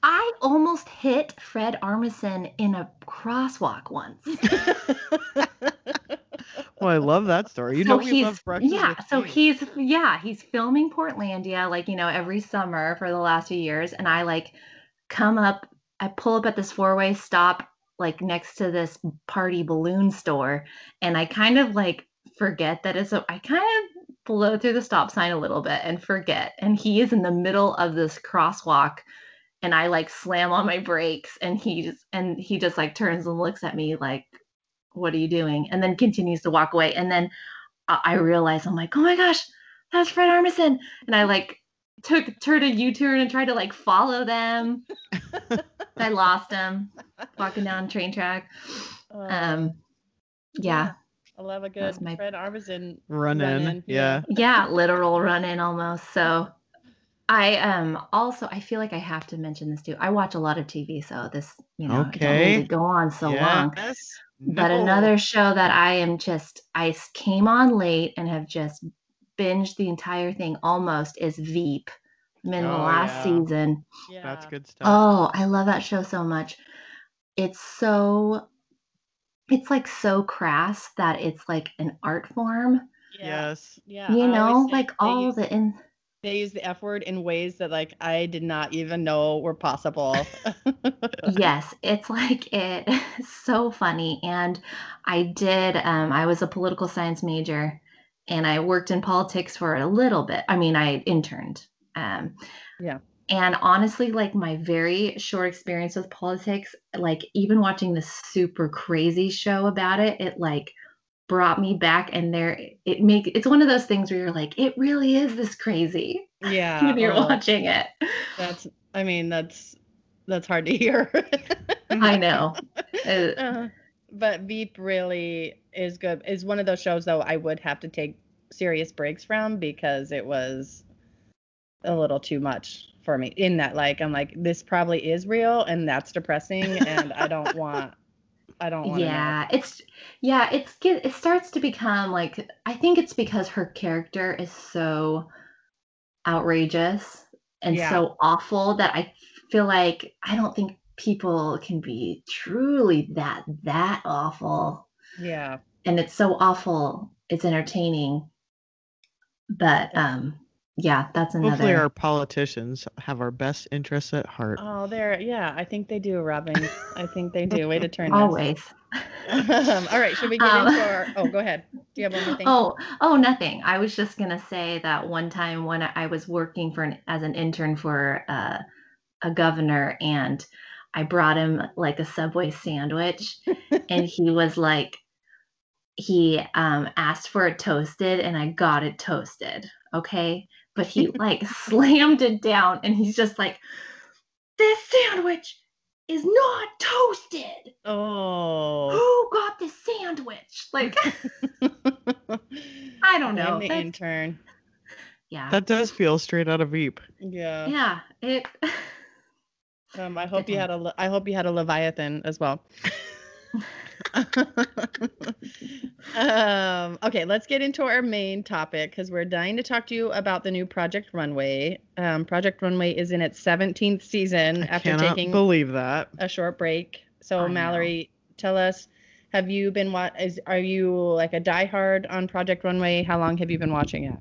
I almost hit Fred Armisen in a crosswalk once. Well, I love that story. You so know we he's love breakfast. yeah, so he's yeah, he's filming Portlandia like, you know, every summer for the last few years and I like come up, I pull up at this four-way stop like next to this party balloon store and I kind of like forget that it's a I kind of blow through the stop sign a little bit and forget and he is in the middle of this crosswalk and I like slam on my brakes and he just and he just like turns and looks at me like what are you doing and then continues to walk away and then I, I realize I'm like oh my gosh that's Fred Armisen and I like took turned a U-turn and tried to like follow them I lost him walking down train track oh, um yeah I love a good my- Fred Armisen. run in. Run-in, Yeah. yeah literal run in almost so i um also i feel like i have to mention this too i watch a lot of tv so this you know I don't Okay. need to go on so long Yes. But No. another show that i am just, I came on late and have just binged the entire thing almost is veep i'm in the Oh, last yeah. season Yeah. That's good stuff. oh i love that show so much it's so it's like so crass that it's like an art form Yes. Yeah. you know like all the in they use the F word in ways that like I did not even know were possible. yes it's like it so funny and i did um, i was a political science major and i worked in politics for a little bit i mean i interned um, Yeah. and honestly like my very short experience with politics like even watching this super crazy show about it it like brought me back and there it make it's one of those things where you're like it really is this crazy yeah. when you're oh, watching it That's I mean that's that's hard to hear. i know Uh, Uh, but Veep really is good. Is one of those shows though I would have to take serious breaks from because it was a little too much for me. In that like I'm like this probably is real and that's depressing and I don't want I don't want yeah it's yeah it's get it starts to become like i think it's because her character is so outrageous and Yeah. so awful that i feel like i don't think people can be truly that that awful Yeah. and it's so awful it's entertaining but um yeah that's another Hopefully, our politicians have our best interests at heart. Oh, there. Yeah, I think they do, Robin. I think they do. Way to turn. this. always Um, all right. Should we get Um, into our? Oh, go ahead. Do you have one more thing? Oh, oh, nothing. I was just gonna say that one time when I was working for an, as an intern for uh, a governor, and I brought him like a Subway sandwich, and he was like, he um, asked for it toasted, and I got it toasted. Okay, but he like slammed it down, and he's just like, this sandwich is not toasted. Oh. Who got this sandwich? Like, I don't know. I'm the That's- intern. yeah. That does feel straight out of Veep. Yeah. yeah. It. Um, I hope Good you had a. I hope you had a Leviathan as well. Um, okay, let's get into our main topic because we're dying to talk to you about the new Project Runway. Um, Project Runway is in its 17th season I after cannot taking believe that. a short break. So I know. Malorie, tell us, have you been what is are you like a diehard on Project Runway? How long have you been watching it?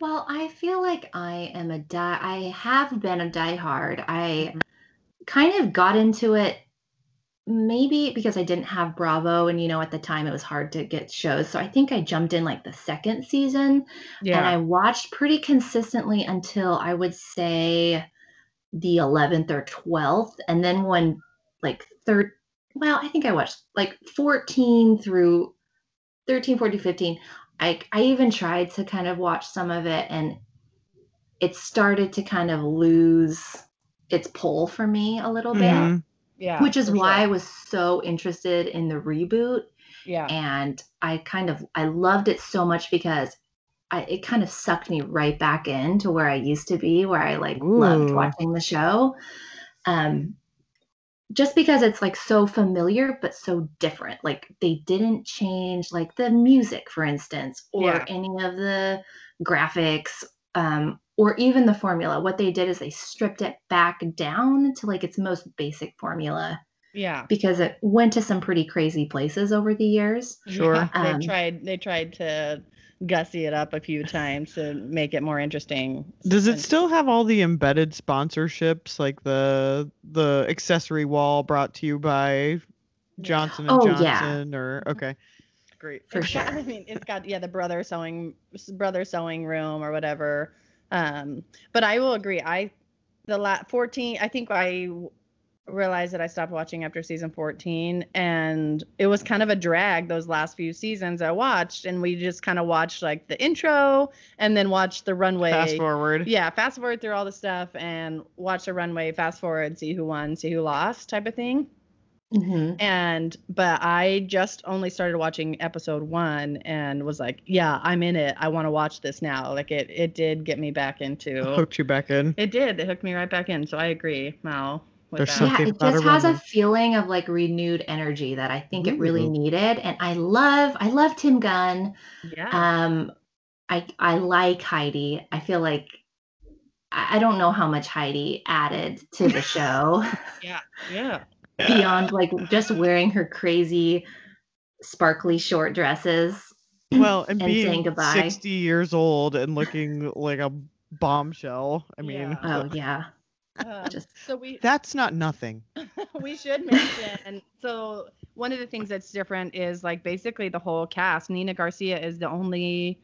Well, I feel like I am a die. I have been a diehard. I Mhm. kind of got into it maybe because I didn't have Bravo, and you know, at the time it was hard to get shows. So I think I jumped in like the second season, and I watched pretty consistently until I would say the 11th or 12th. And then when like third, well, I think I watched like 14 through 13, 14, 15. I, I even tried to kind of watch some of it and it started to kind of lose its pull for me a little bit, Mhm. Yeah, which is why I was so interested in the reboot yeah, and I kind of I loved it so much because I, it kind of sucked me right back into where I used to be, where I like loved watching the show. Um, just because it's like so familiar but so different. Like they didn't change like the music, for instance, or Yeah. any of the graphics, um, or even the formula. What they did is they stripped it back down to like its most basic formula yeah. because it went to some pretty crazy places over the years. Sure. Yeah, they Um, tried. They tried to gussy it up a few times to make it more interesting. Does it still have all the embedded sponsorships, like the the accessory wall brought to you by Johnson and Oh, yeah. Johnson? Or okay, great. For It's got- sure. I mean, it's got yeah the brother sewing brother sewing room or whatever. Um, but I will agree. I the last 14. I think I realized that I stopped watching after season 14, and it was kind of a drag those last few seasons I watched, and we just kind of watched like the intro and then watched the runway. Fast forward. Yeah, fast forward through all the stuff and watch the runway. Fast forward, see who won, see who lost, type of thing hmm and but i just only started watching episode one and was like yeah i'm in it i want to watch this now like it it did get me back into It Hooked you back in. it did it hooked me right back in so i agree mal There's that. some- Yeah, it just a has a feeling of like renewed energy that I think it really needed. And I love, I love Tim Gunn. yeah Um, I I like Heidi. I feel like I I don't know how much Heidi added to the show yeah yeah beyond like just wearing her crazy, sparkly short dresses. Well, and, and saying being goodbye. 60 years old and looking like a bombshell. I mean, Yeah. Oh yeah, Um, Just- so we that's not nothing. we should mention so one of the things that's different is like basically the whole cast nina garcia is the only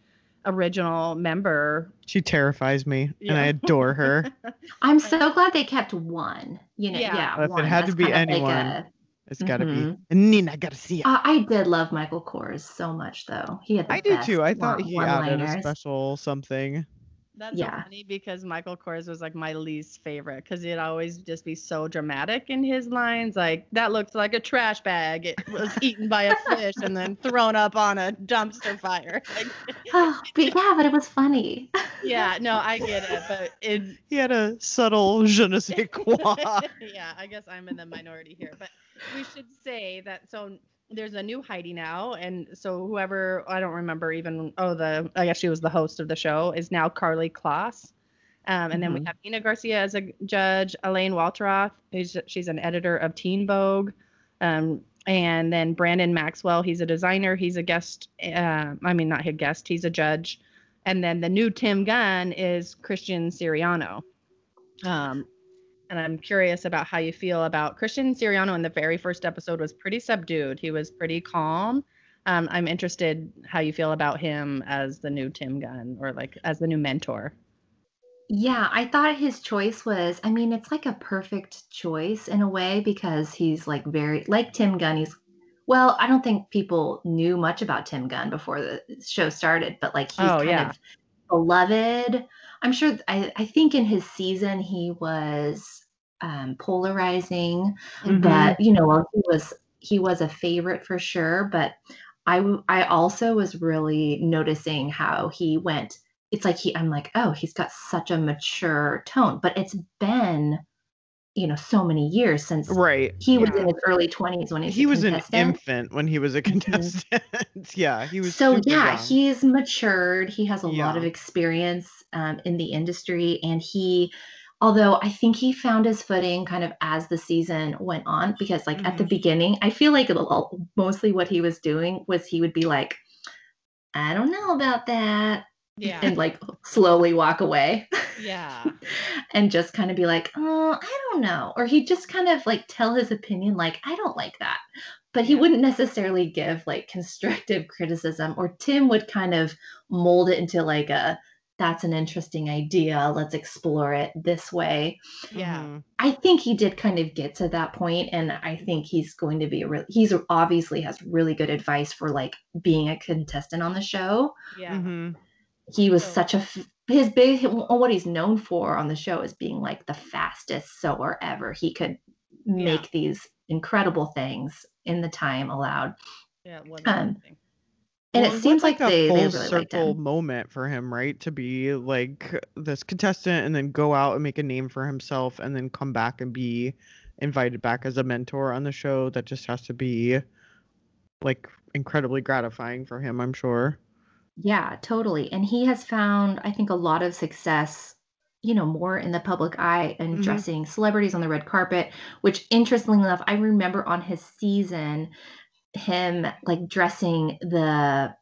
original member She terrifies me, and I adore her. I'm so glad they kept one. You know, Yeah. yeah, If it one. had to That's be kind of like anyone. a- It's got to Mhm. be Nina Garcia. Uh, I did love Michael Kors so much, though. He had the I do too. I thought one- he added a special something. That's Yeah. so funny because Michael Kors was like my least favorite because he'd always just be so dramatic in his lines. Like that looks like a trash bag. It was eaten by a fish and then thrown up on a dumpster fire. Like, Oh, but yeah, but it was funny. yeah, no, I get it, but it. He had a subtle je ne sais quoi. yeah, I guess I'm in the minority here, but we should say that so there's a new Heidi now, and so whoever I don't remember even oh the I guess she was the host of the show is now Karlie Kloss, Um, and then we Mhm. have Nina Garcia as a judge, Elaine Welteroth, who's she's an editor of Teen Vogue, um, and then Brandon Maxwell, he's a designer, he's a guest. Uh, I mean, not a guest, he's a judge. And then the new Tim Gunn is Christian Siriano. Um, and I'm curious about how you feel about Christian Siriano in the very first episode was pretty subdued. He was pretty calm. Um, I'm interested how you feel about him as the new Tim Gunn or like as the new mentor. Yeah, I thought his choice was, I mean, it's like a perfect choice in a way because he's like very, like Tim Gunn. He's, well, I don't think people knew much about Tim Gunn before the show started, but like he's Oh, kind yeah. of beloved. I'm sure, I, I think in his season he was um, polarizing, Mhm. but you know, he was he was a favorite for sure. But I I also was really noticing how he went. It's like he I'm like, oh, he's got such a mature tone, but it's been you know so many years since Right. he was Yeah. in his early 20s when he was He was an infant when he was a contestant. yeah, he was so yeah young. he's matured he has a lot of experience um, in the industry and he although i think he found his footing kind of as the season went on because like at the Mhm. beginning i feel like mostly what he was doing was he would be like i don't know about that Yeah. and like slowly walk away yeah. and just kind of be like oh i don't know or he'd just kind of like tell his opinion like i don't like that but he Yeah. wouldn't necessarily give like constructive criticism or tim would kind of mold it into like a that's an interesting idea let's explore it this way Yeah. Mhm. i think he did kind of get to that point and i think he's going to be a real he's obviously has really good advice for like being a contestant on the show Yeah. Mhm. He was So- such a his big what he's known for on the show is being like the fastest sewer ever he could make these incredible things in the time allowed Yeah. it Um, and Well, it was seems like, a they, full they really liked circle him moment for him, right? To be like this contestant and then go out and make a name for himself and then come back and be invited back as a mentor on the show. That just has to be like incredibly gratifying for him, I'm sure. Yeah totally and he has found i think a lot of success you know more in the public eye and Mhm. dressing celebrities on the red carpet which interestingly enough i remember on his season him like dressing the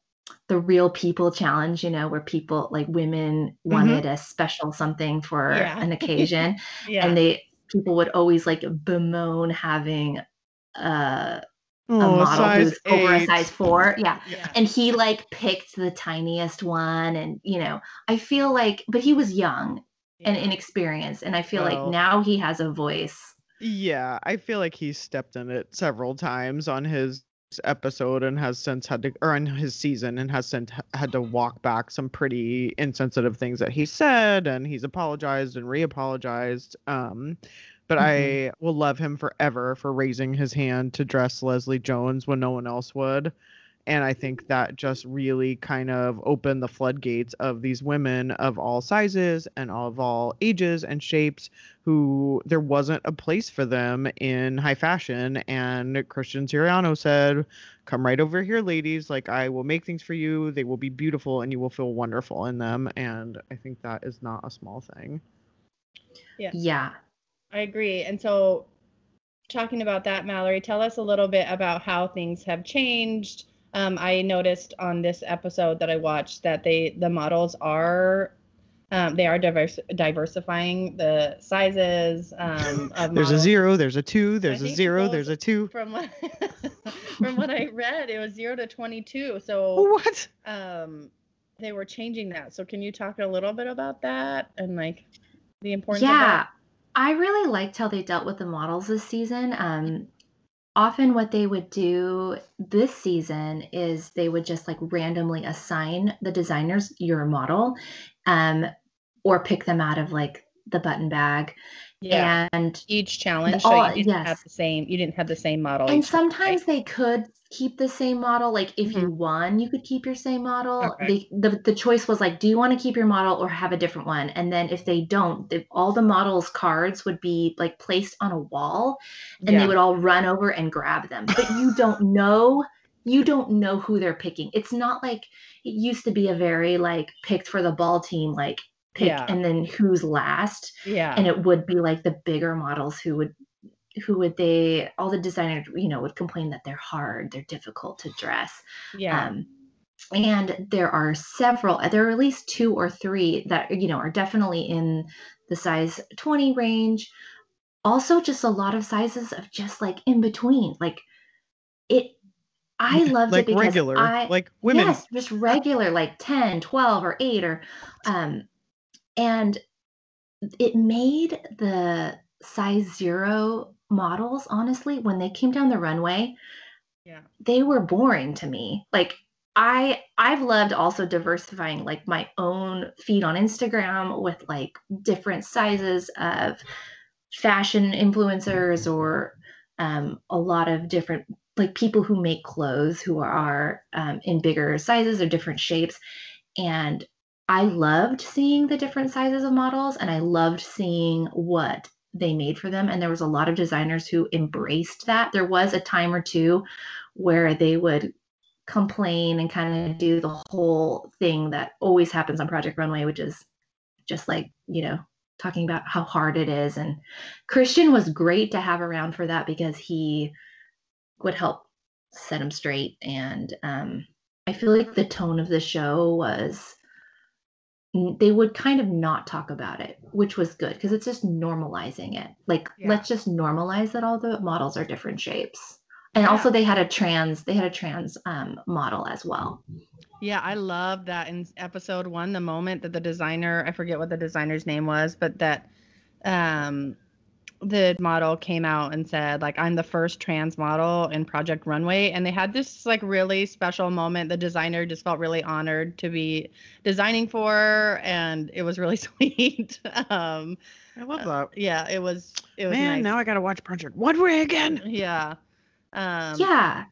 the real people challenge you know where people like women wanted a special something for Yeah. an occasion Yeah. and they people would always like bemoan having uh, a Oh, model size who's over a size four yeah yeah. and he like picked the tiniest one and you know i feel like but he was young and inexperienced and i feel like now he has a voice Yeah, I feel like he stepped in it several times on his episode and has since had to, or on his season and has since had to walk back some pretty insensitive things that he said, and he's apologized and re-apologized. Um, but mm-hmm. I will love him forever for raising his hand to dress Leslie Jones when no one else would. And I think that just really kind of opened the floodgates of these women of all sizes and of all ages and shapes who there wasn't a place for them in high fashion. And Christian Siriano said, Come right over here, ladies. Like, I will make things for you. They will be beautiful and you will feel wonderful in them. And I think that is not a small thing. yeah I agree. And so, talking about that, Malorie, tell us a little bit about how things have changed. Um, I noticed on this episode that I watched that they the models are um, they are diverse, diversifying the sizes. Um, of There's a zero, there's a two, there's a zero, there's a two. From what from what I read, it was zero to twenty two. So What? um, they were changing that. So can you talk a little bit about that and like the importance of yeah that? I really liked how they dealt with the models this season. Um often what they would do this season is they would just like randomly assign the designers your model um or pick them out of like the button bag Yeah. and each challenge, The- so you didn't have the same. You didn't have the same model. and each time, right? sometimes they could keep the same model like if you mm-hmm. won you could keep your same model Okay. they, the, the choice was like do you want to keep your model or have a different one and then if they don't the, all the models cards would be like placed on a wall and Yeah. they would all run over and grab them but you don't know you don't know who they're picking it's not like it used to be a very like picked for the ball team like pick Yeah. and then who's last Yeah. and it would be like the bigger models who would who would they all the designers you know would complain that they're hard they're difficult to dress yeah. um, and there are several there are at least two or three that you know are definitely in the size 20 range also just a lot of sizes of just like in between like it i loved like it because regular, I, like women. Yes, just regular, like 10, 12, or 8, or um, and it made the size zero models, honestly, when they came down the runway, yeah. they were boring to me. Like I I've loved also diversifying like my own feed on Instagram with like different sizes of fashion influencers or um, a lot of different like people who make clothes who are um, in bigger sizes or different shapes and i loved seeing the different sizes of models and i loved seeing what they made for them and there was a lot of designers who embraced that. There was a time or two where they would complain and kind of do the whole thing that always happens on project runway which is just like you know talking about how hard it is. And christian was great to have around for that because he would help set him straight. And um, i feel like the tone of the show was they would kind of not talk about it which was good because it's just normalizing it like Yeah. let's just normalize that all the models are different shapes and Yeah. also they had a trans they had a trans um, model as well Yeah, I love that in episode one, the moment that the designer, I forget what the designer's name was, but that um the model came out and said like I'm the first trans model in Project Runway and they had this like really special moment the designer just felt really honored to be designing for and it was really sweet um I love that. yeah it was it was Man, nice. now I gotta watch Project Runway again. yeah um yeah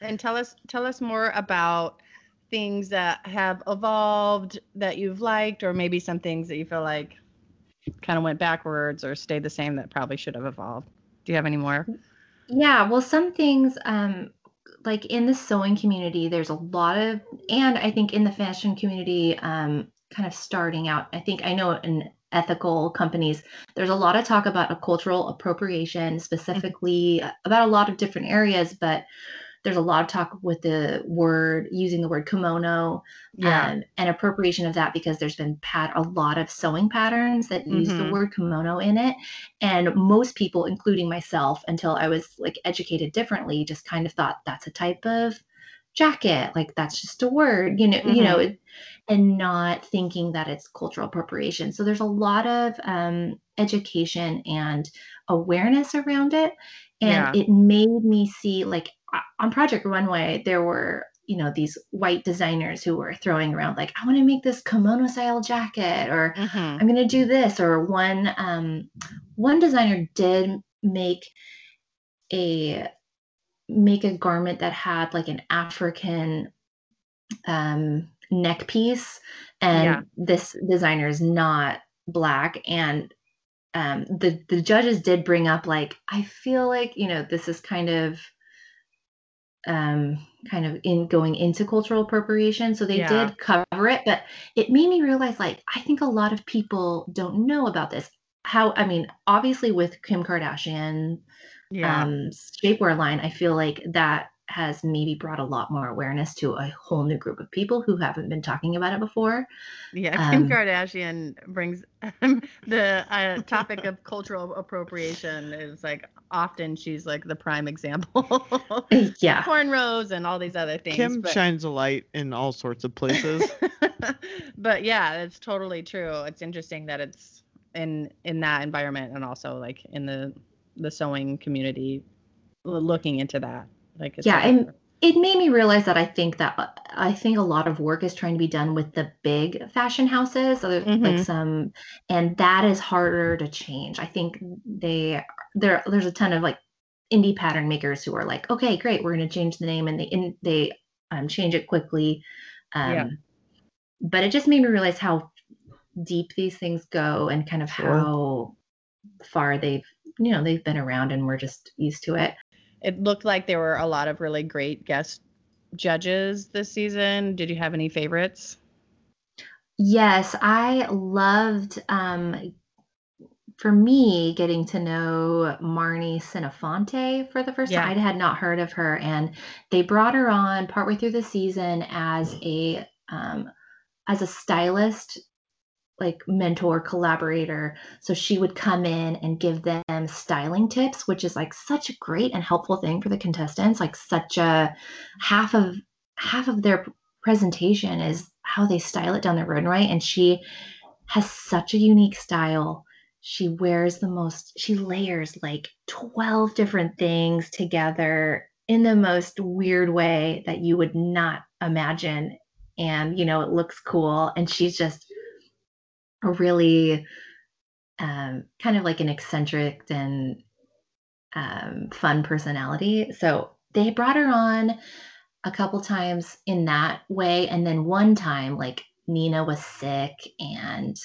and tell us tell us more about things that have evolved that you've liked or maybe some things that you feel like kind of went backwards or stayed the same that probably should have evolved. Do you have any more? Yeah, well, some things, um, like in the sewing community, there's a lot of, and I think in the fashion community, um, kind of starting out, I think I know in ethical companies, there's a lot of talk about a cultural appropriation, specifically about a lot of different areas, but there's a lot of talk with the word, using the word kimono, um, and appropriation of that because there's been pat a lot of sewing patterns that use the Mhm. word kimono in it. And most people including myself until i was like educated differently just kind of thought that's a type of jacket like that's just a word you know you know and not thinking that it's cultural appropriation. So there's a lot of um, education and awareness around it and Yeah. it made me see like on project runway there were you know these white designers who were throwing around like i want to make this kimono style jacket or Mhm. I'm going to do this. Or one um, one designer did make a make a garment that had like an African um, neck piece, and Yeah. this designer is not black and. Um, the the judges did bring up like I feel like you know this is kind of um kind of in going into cultural appropriation. So they Yeah. did cover it but it made me realize like i think a lot of people don't know about this. How i mean obviously with kim kardashian yeah. um shapewear line i feel like that has maybe brought a lot more awareness to a whole new group of people who haven't been talking about it before yeah kim um, kardashian brings the uh, topic of cultural appropriation is like often she's like the prime example yeah cornrows and all these other things Kim but- shines a light in all sorts of places. but yeah, it's totally true. It's interesting that it's in in that environment and also like in the the sewing community looking into that. Like it's Yeah, and it made me realize that I think that uh, I think a lot of work is trying to be done with the big fashion houses, so there's like some, and that is harder to change. I think they there there's a ton of like indie pattern makers who are like, okay, great, we're going to change the name, and they in, they um, change it quickly. Um, Yeah. But it just made me realize how deep these things go and kind of Sure. how far they've you know they've been around and we're just used to it. It looked like there were a lot of really great guest judges this season. Did you have any favorites? Yes, I loved um for me getting to know Marni Senofonte for the first Yeah. time. I had not heard of her and they brought her on partway through the season as a um as a stylist like mentor collaborator. So she would come in and give them styling tips which is like such a great and helpful thing for the contestants. Like such a half of half of their presentation is how they style it down the runway and she has such a unique style. She wears the most she layers like 12 different things together in the most weird way that you would not imagine. And you know it looks cool. And she's just really um, kind of like an eccentric and um, fun personality. So they brought her on a couple times in that way. And then one time, like Nina was sick and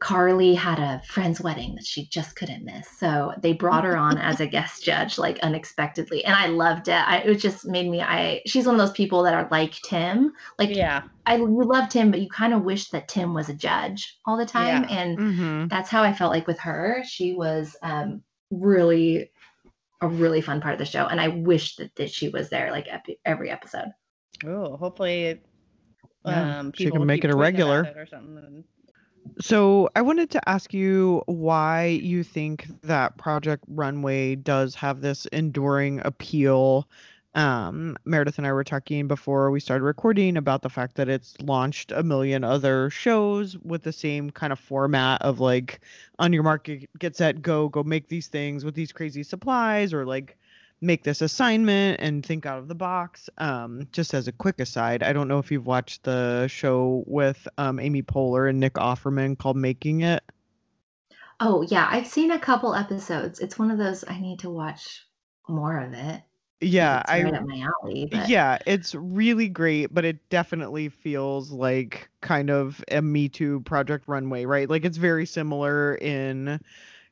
Karlie had a friend's wedding that she just couldn't miss. So they brought her on as a guest judge, like unexpectedly. And I loved it. I, it just made me, I, she's one of those people that are like Tim. Like, Yeah. I we love Tim, but you kind of wish that Tim was a judge all the time. Yeah. And Mm-hmm. that's how I felt like with her. She was um, really a really fun part of the show. And I wish that, that she was there like epi- every episode. Oh, hopefully, Yeah, um, she people can make it a regular. it or something. So I wanted to ask you why you think that Project Runway does have this enduring appeal. Um, Meredith and I were talking before we started recording about the fact that it's launched a million other shows with the same kind of format of like on your market, get set, go, go make these things with these crazy supplies or like make this assignment and think out of the box. Um, just as a quick aside, I don't know if you've watched the show with um, Amy Poehler and Nick Offerman called Making It. Oh, yeah. I've seen a couple episodes. It's one of those I need to watch more of it. Yeah, It's I up my alley. Yeah, it's really great, but it definitely feels like kind of a Me Too Project Runway, right? Like it's very similar in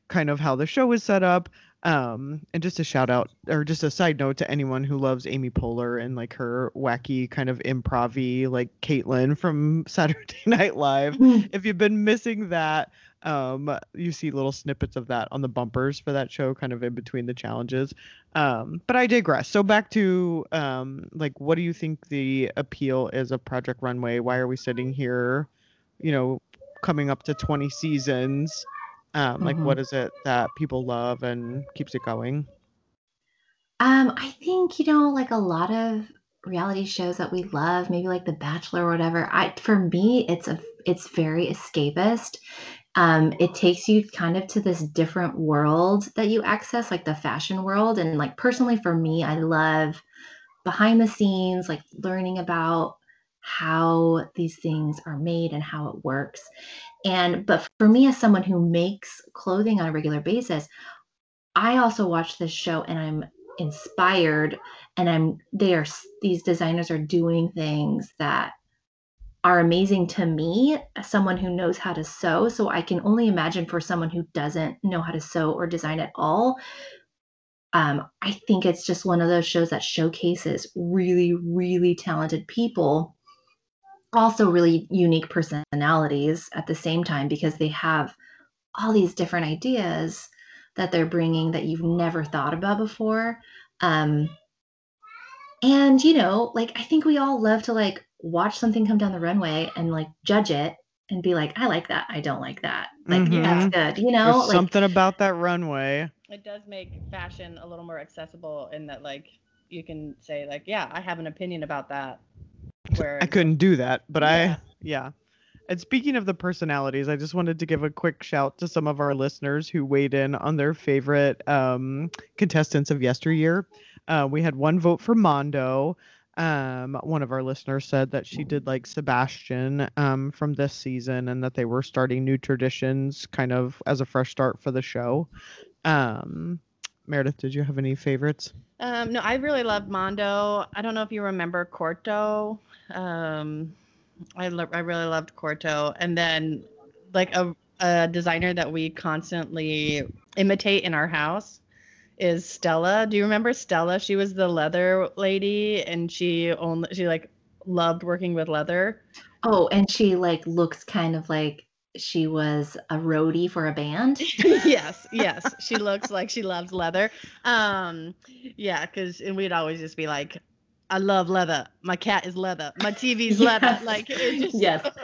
kind of how the show is set up. Um, and just a shout out or just a side note to anyone who loves Amy Poehler and like her wacky kind of improv like Caitlyn from Saturday Night Live. If you've been missing that, um, you see little snippets of that on the bumpers for that show, kind of in between the challenges. Um, but I digress. So back to um, like, what do you think the appeal is of Project Runway? Why are we sitting here, you know, coming up to 20 seasons? Um, like, Mhm. what is it that people love and keeps it going? Um, I think, you know, like a lot of reality shows that we love, maybe like The Bachelor or whatever. I for me, it's a it's very escapist. Um, it takes you kind of to this different world that you access, like the fashion world. And like personally for me, I love behind the scenes, like learning about how these things are made and how it works. And but for me as someone who makes clothing on a regular basis, I also watch this show and I'm inspired and I'm they are these designers are doing things that are amazing to me as someone who knows how to sew so I can only imagine for someone who doesn't know how to sew or design at all um, I think it's just one of those shows that showcases really really talented people also really unique personalities at the same time because they have all these different ideas that they're bringing that you've never thought about before. Um, and you know, like I think we all love to like watch something come down the runway and like judge it and be like, I like that, I don't like that. Like Mhm. that's good, you know? Like something about that runway. It does make fashion a little more accessible in that, like, you can say, like, yeah, I have an opinion about that. Where I couldn't do that, but Yeah. I yeah. And speaking of the personalities, I just wanted to give a quick shout to some of our listeners who weighed in on their favorite um, contestants of yesteryear. Uh, we had one vote for Mondo. Um, one of our listeners said that she did like Sebastian um, from this season and that they were starting new traditions kind of as a fresh start for the show. Um, Meredith, did you have any favorites? Um, no, I really loved Mondo. I don't know if you remember Korto. Um, I lo- I really loved Korto, and then like a a designer that we constantly imitate in our house is Stella. Do you remember Stella? She was the leather lady, and she only she like loved working with leather. Oh, and she like looks kind of like she was a roadie for a band. yes, yes. She looks like she loves leather. Um, yeah, because and we'd always just be like, I love leather. My cat is leather. My TV's leather. Like it just Yes.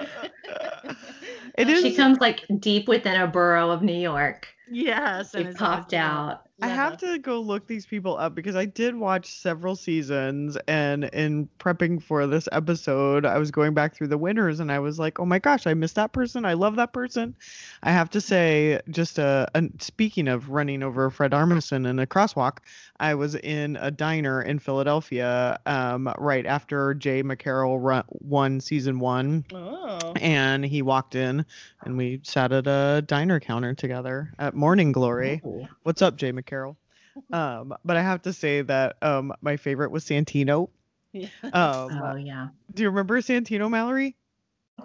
It She comes like deep within a borough of New York. yes. It's popped been I have to go look these people up because I did watch several seasons, and in prepping for this episode, I was going back through the winners, and I was like, "Oh my gosh, I missed that person. I love that person." I have to say, just uh, uh speaking of running over Fred Armisen in a crosswalk, I was in a diner in Philadelphia um, right after Jay McCarroll run, won season one, Oh. and he walked in, and we sat at a diner counter together at Morning Glory. Ooh. What's up, Jay McCarroll? Um, but I have to say that um, my favorite was Santino. Yeah. Um, Oh yeah. do you remember Santino Malorie?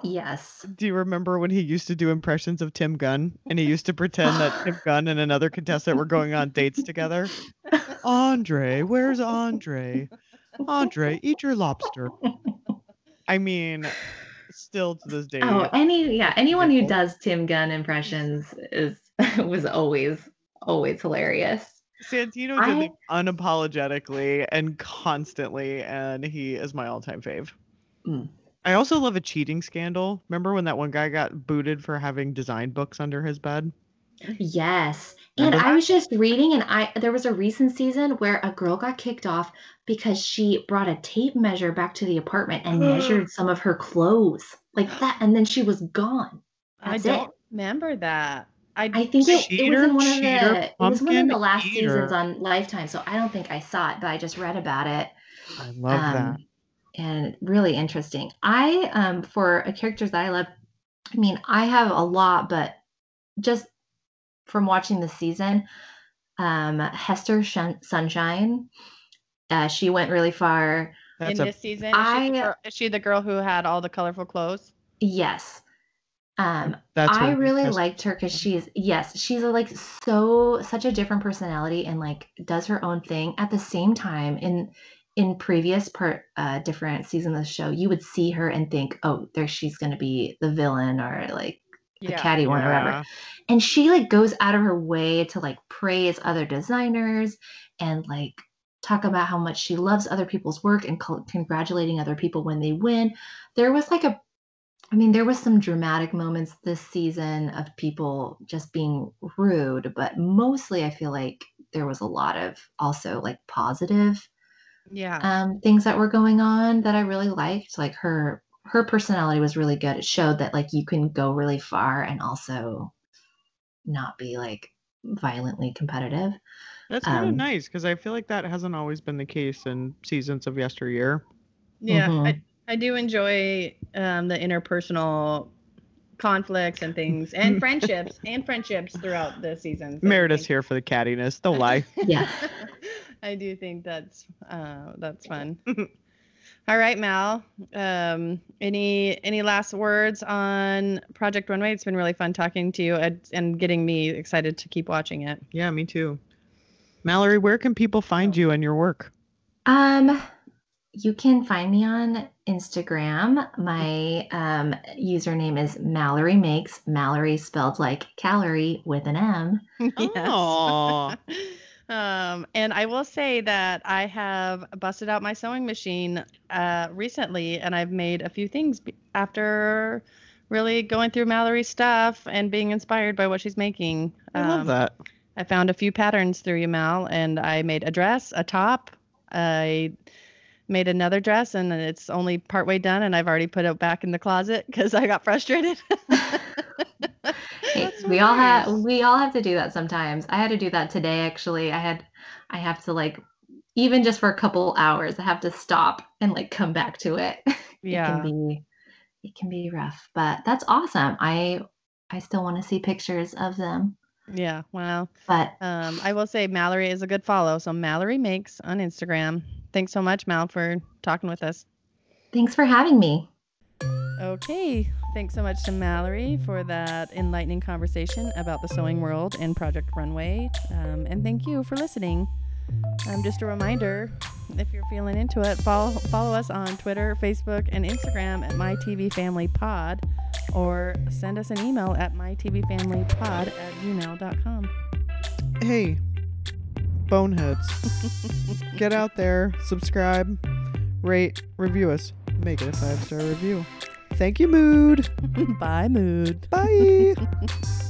Yes. Do you remember when he used to do impressions of Tim Gunn and he used to pretend that Tim Gunn and another contestant were going on dates together? Andre, where's Andre? Andre, eat your lobster. I mean, still to this day. Oh, any yeah, anyone who does Tim Gunn impressions is was always always hilarious. Santino I- did it unapologetically and constantly, and he is my all-time fave. Mm. I also love a cheating scandal. Remember when that one guy got booted for having design books under his bed? Yes. And Remember I was just reading and I there was a recent season where a girl got kicked off because she brought a tape measure back to the apartment and measured some of her clothes. Like that and then she was gone. I don't it. remember that. I, I think it, it was in one of cheater, the it was one of the last seasons on Lifetime, so I don't think I saw it, but I just read about it. I love that. um, and really interesting. I um for a characters that I love, I mean, I have a lot, but just from watching the season, um, Hester Shun- Sunshine, uh, she went really far. in That's a this season, is, she I- the girl, is she the girl who had all the colorful clothes? Yes. Um, that's I really best- liked her because she's yes, she's a, like so such a different personality and like does her own thing. At the same time, in in previous part uh different seasons of the show, you would see her and think, oh, there she's gonna be the villain or like the catty one or whatever. And she like goes out of her way to like praise other designers and like talk about how much she loves other people's work and co- congratulating other people when they win. There was like a I mean, there was some dramatic moments this season of people just being rude, but mostly I feel like there was a lot of also like positive Yeah. um, things that were going on that I really liked. Like her her personality was really good. It showed that like you can go really far and also not be like violently competitive. That's kind of Um, nice because I feel like that hasn't always been the case in seasons of yesteryear. Yeah, Mhm. I, I do enjoy um, the interpersonal conflicts and things, and friendships, and friendships throughout the seasons. I Meredith's here for the cattiness. Don't lie. Yeah. I do think that's uh, that's fun. All right, Mal. Um, any any last words on Project Runway? It's been really fun talking to you and, and getting me excited to keep watching it. yeah, me too. Malorie, where can people find you and your work? Um, you can find me on Instagram. My um, username is Malorie Makes. Malorie spelled like calorie with an M. Yes. Aw. um, and I will say that I have busted out my sewing machine uh, recently, and I've made a few things after really going through Malorie's stuff and being inspired by what she's making. I love Um, that. I found a few patterns through you, Mal, and I made a dress, a top. I made another dress, and it's only partway done, and I've already put it back in the closet because I got frustrated. Hey, we all have we all have to do that sometimes. I had to do that today actually. I had I have to like even just for a couple hours, I have to stop and like come back to it. Yeah. It can be it can be rough, but that's awesome. I I still want to see pictures of them. Yeah. Wow. But Um, I will say Malorie is a good follow. So Malorie makes on Instagram. Thanks so much, Mal, for talking with us. thanks for having me. Okay. Thanks so much to Malorie for that enlightening conversation about the sewing world and Project Runway. Um, and thank you for listening. Um, just a reminder if you're feeling into it, follow follow us on Twitter, Facebook, and Instagram at mytvfamilypod, or send us an email at mytvfamilypod at gmail.com. Hey, boneheads, get out there, subscribe, rate, review us, make it a five star review. Thank you, Mood. Bye, mood. Bye.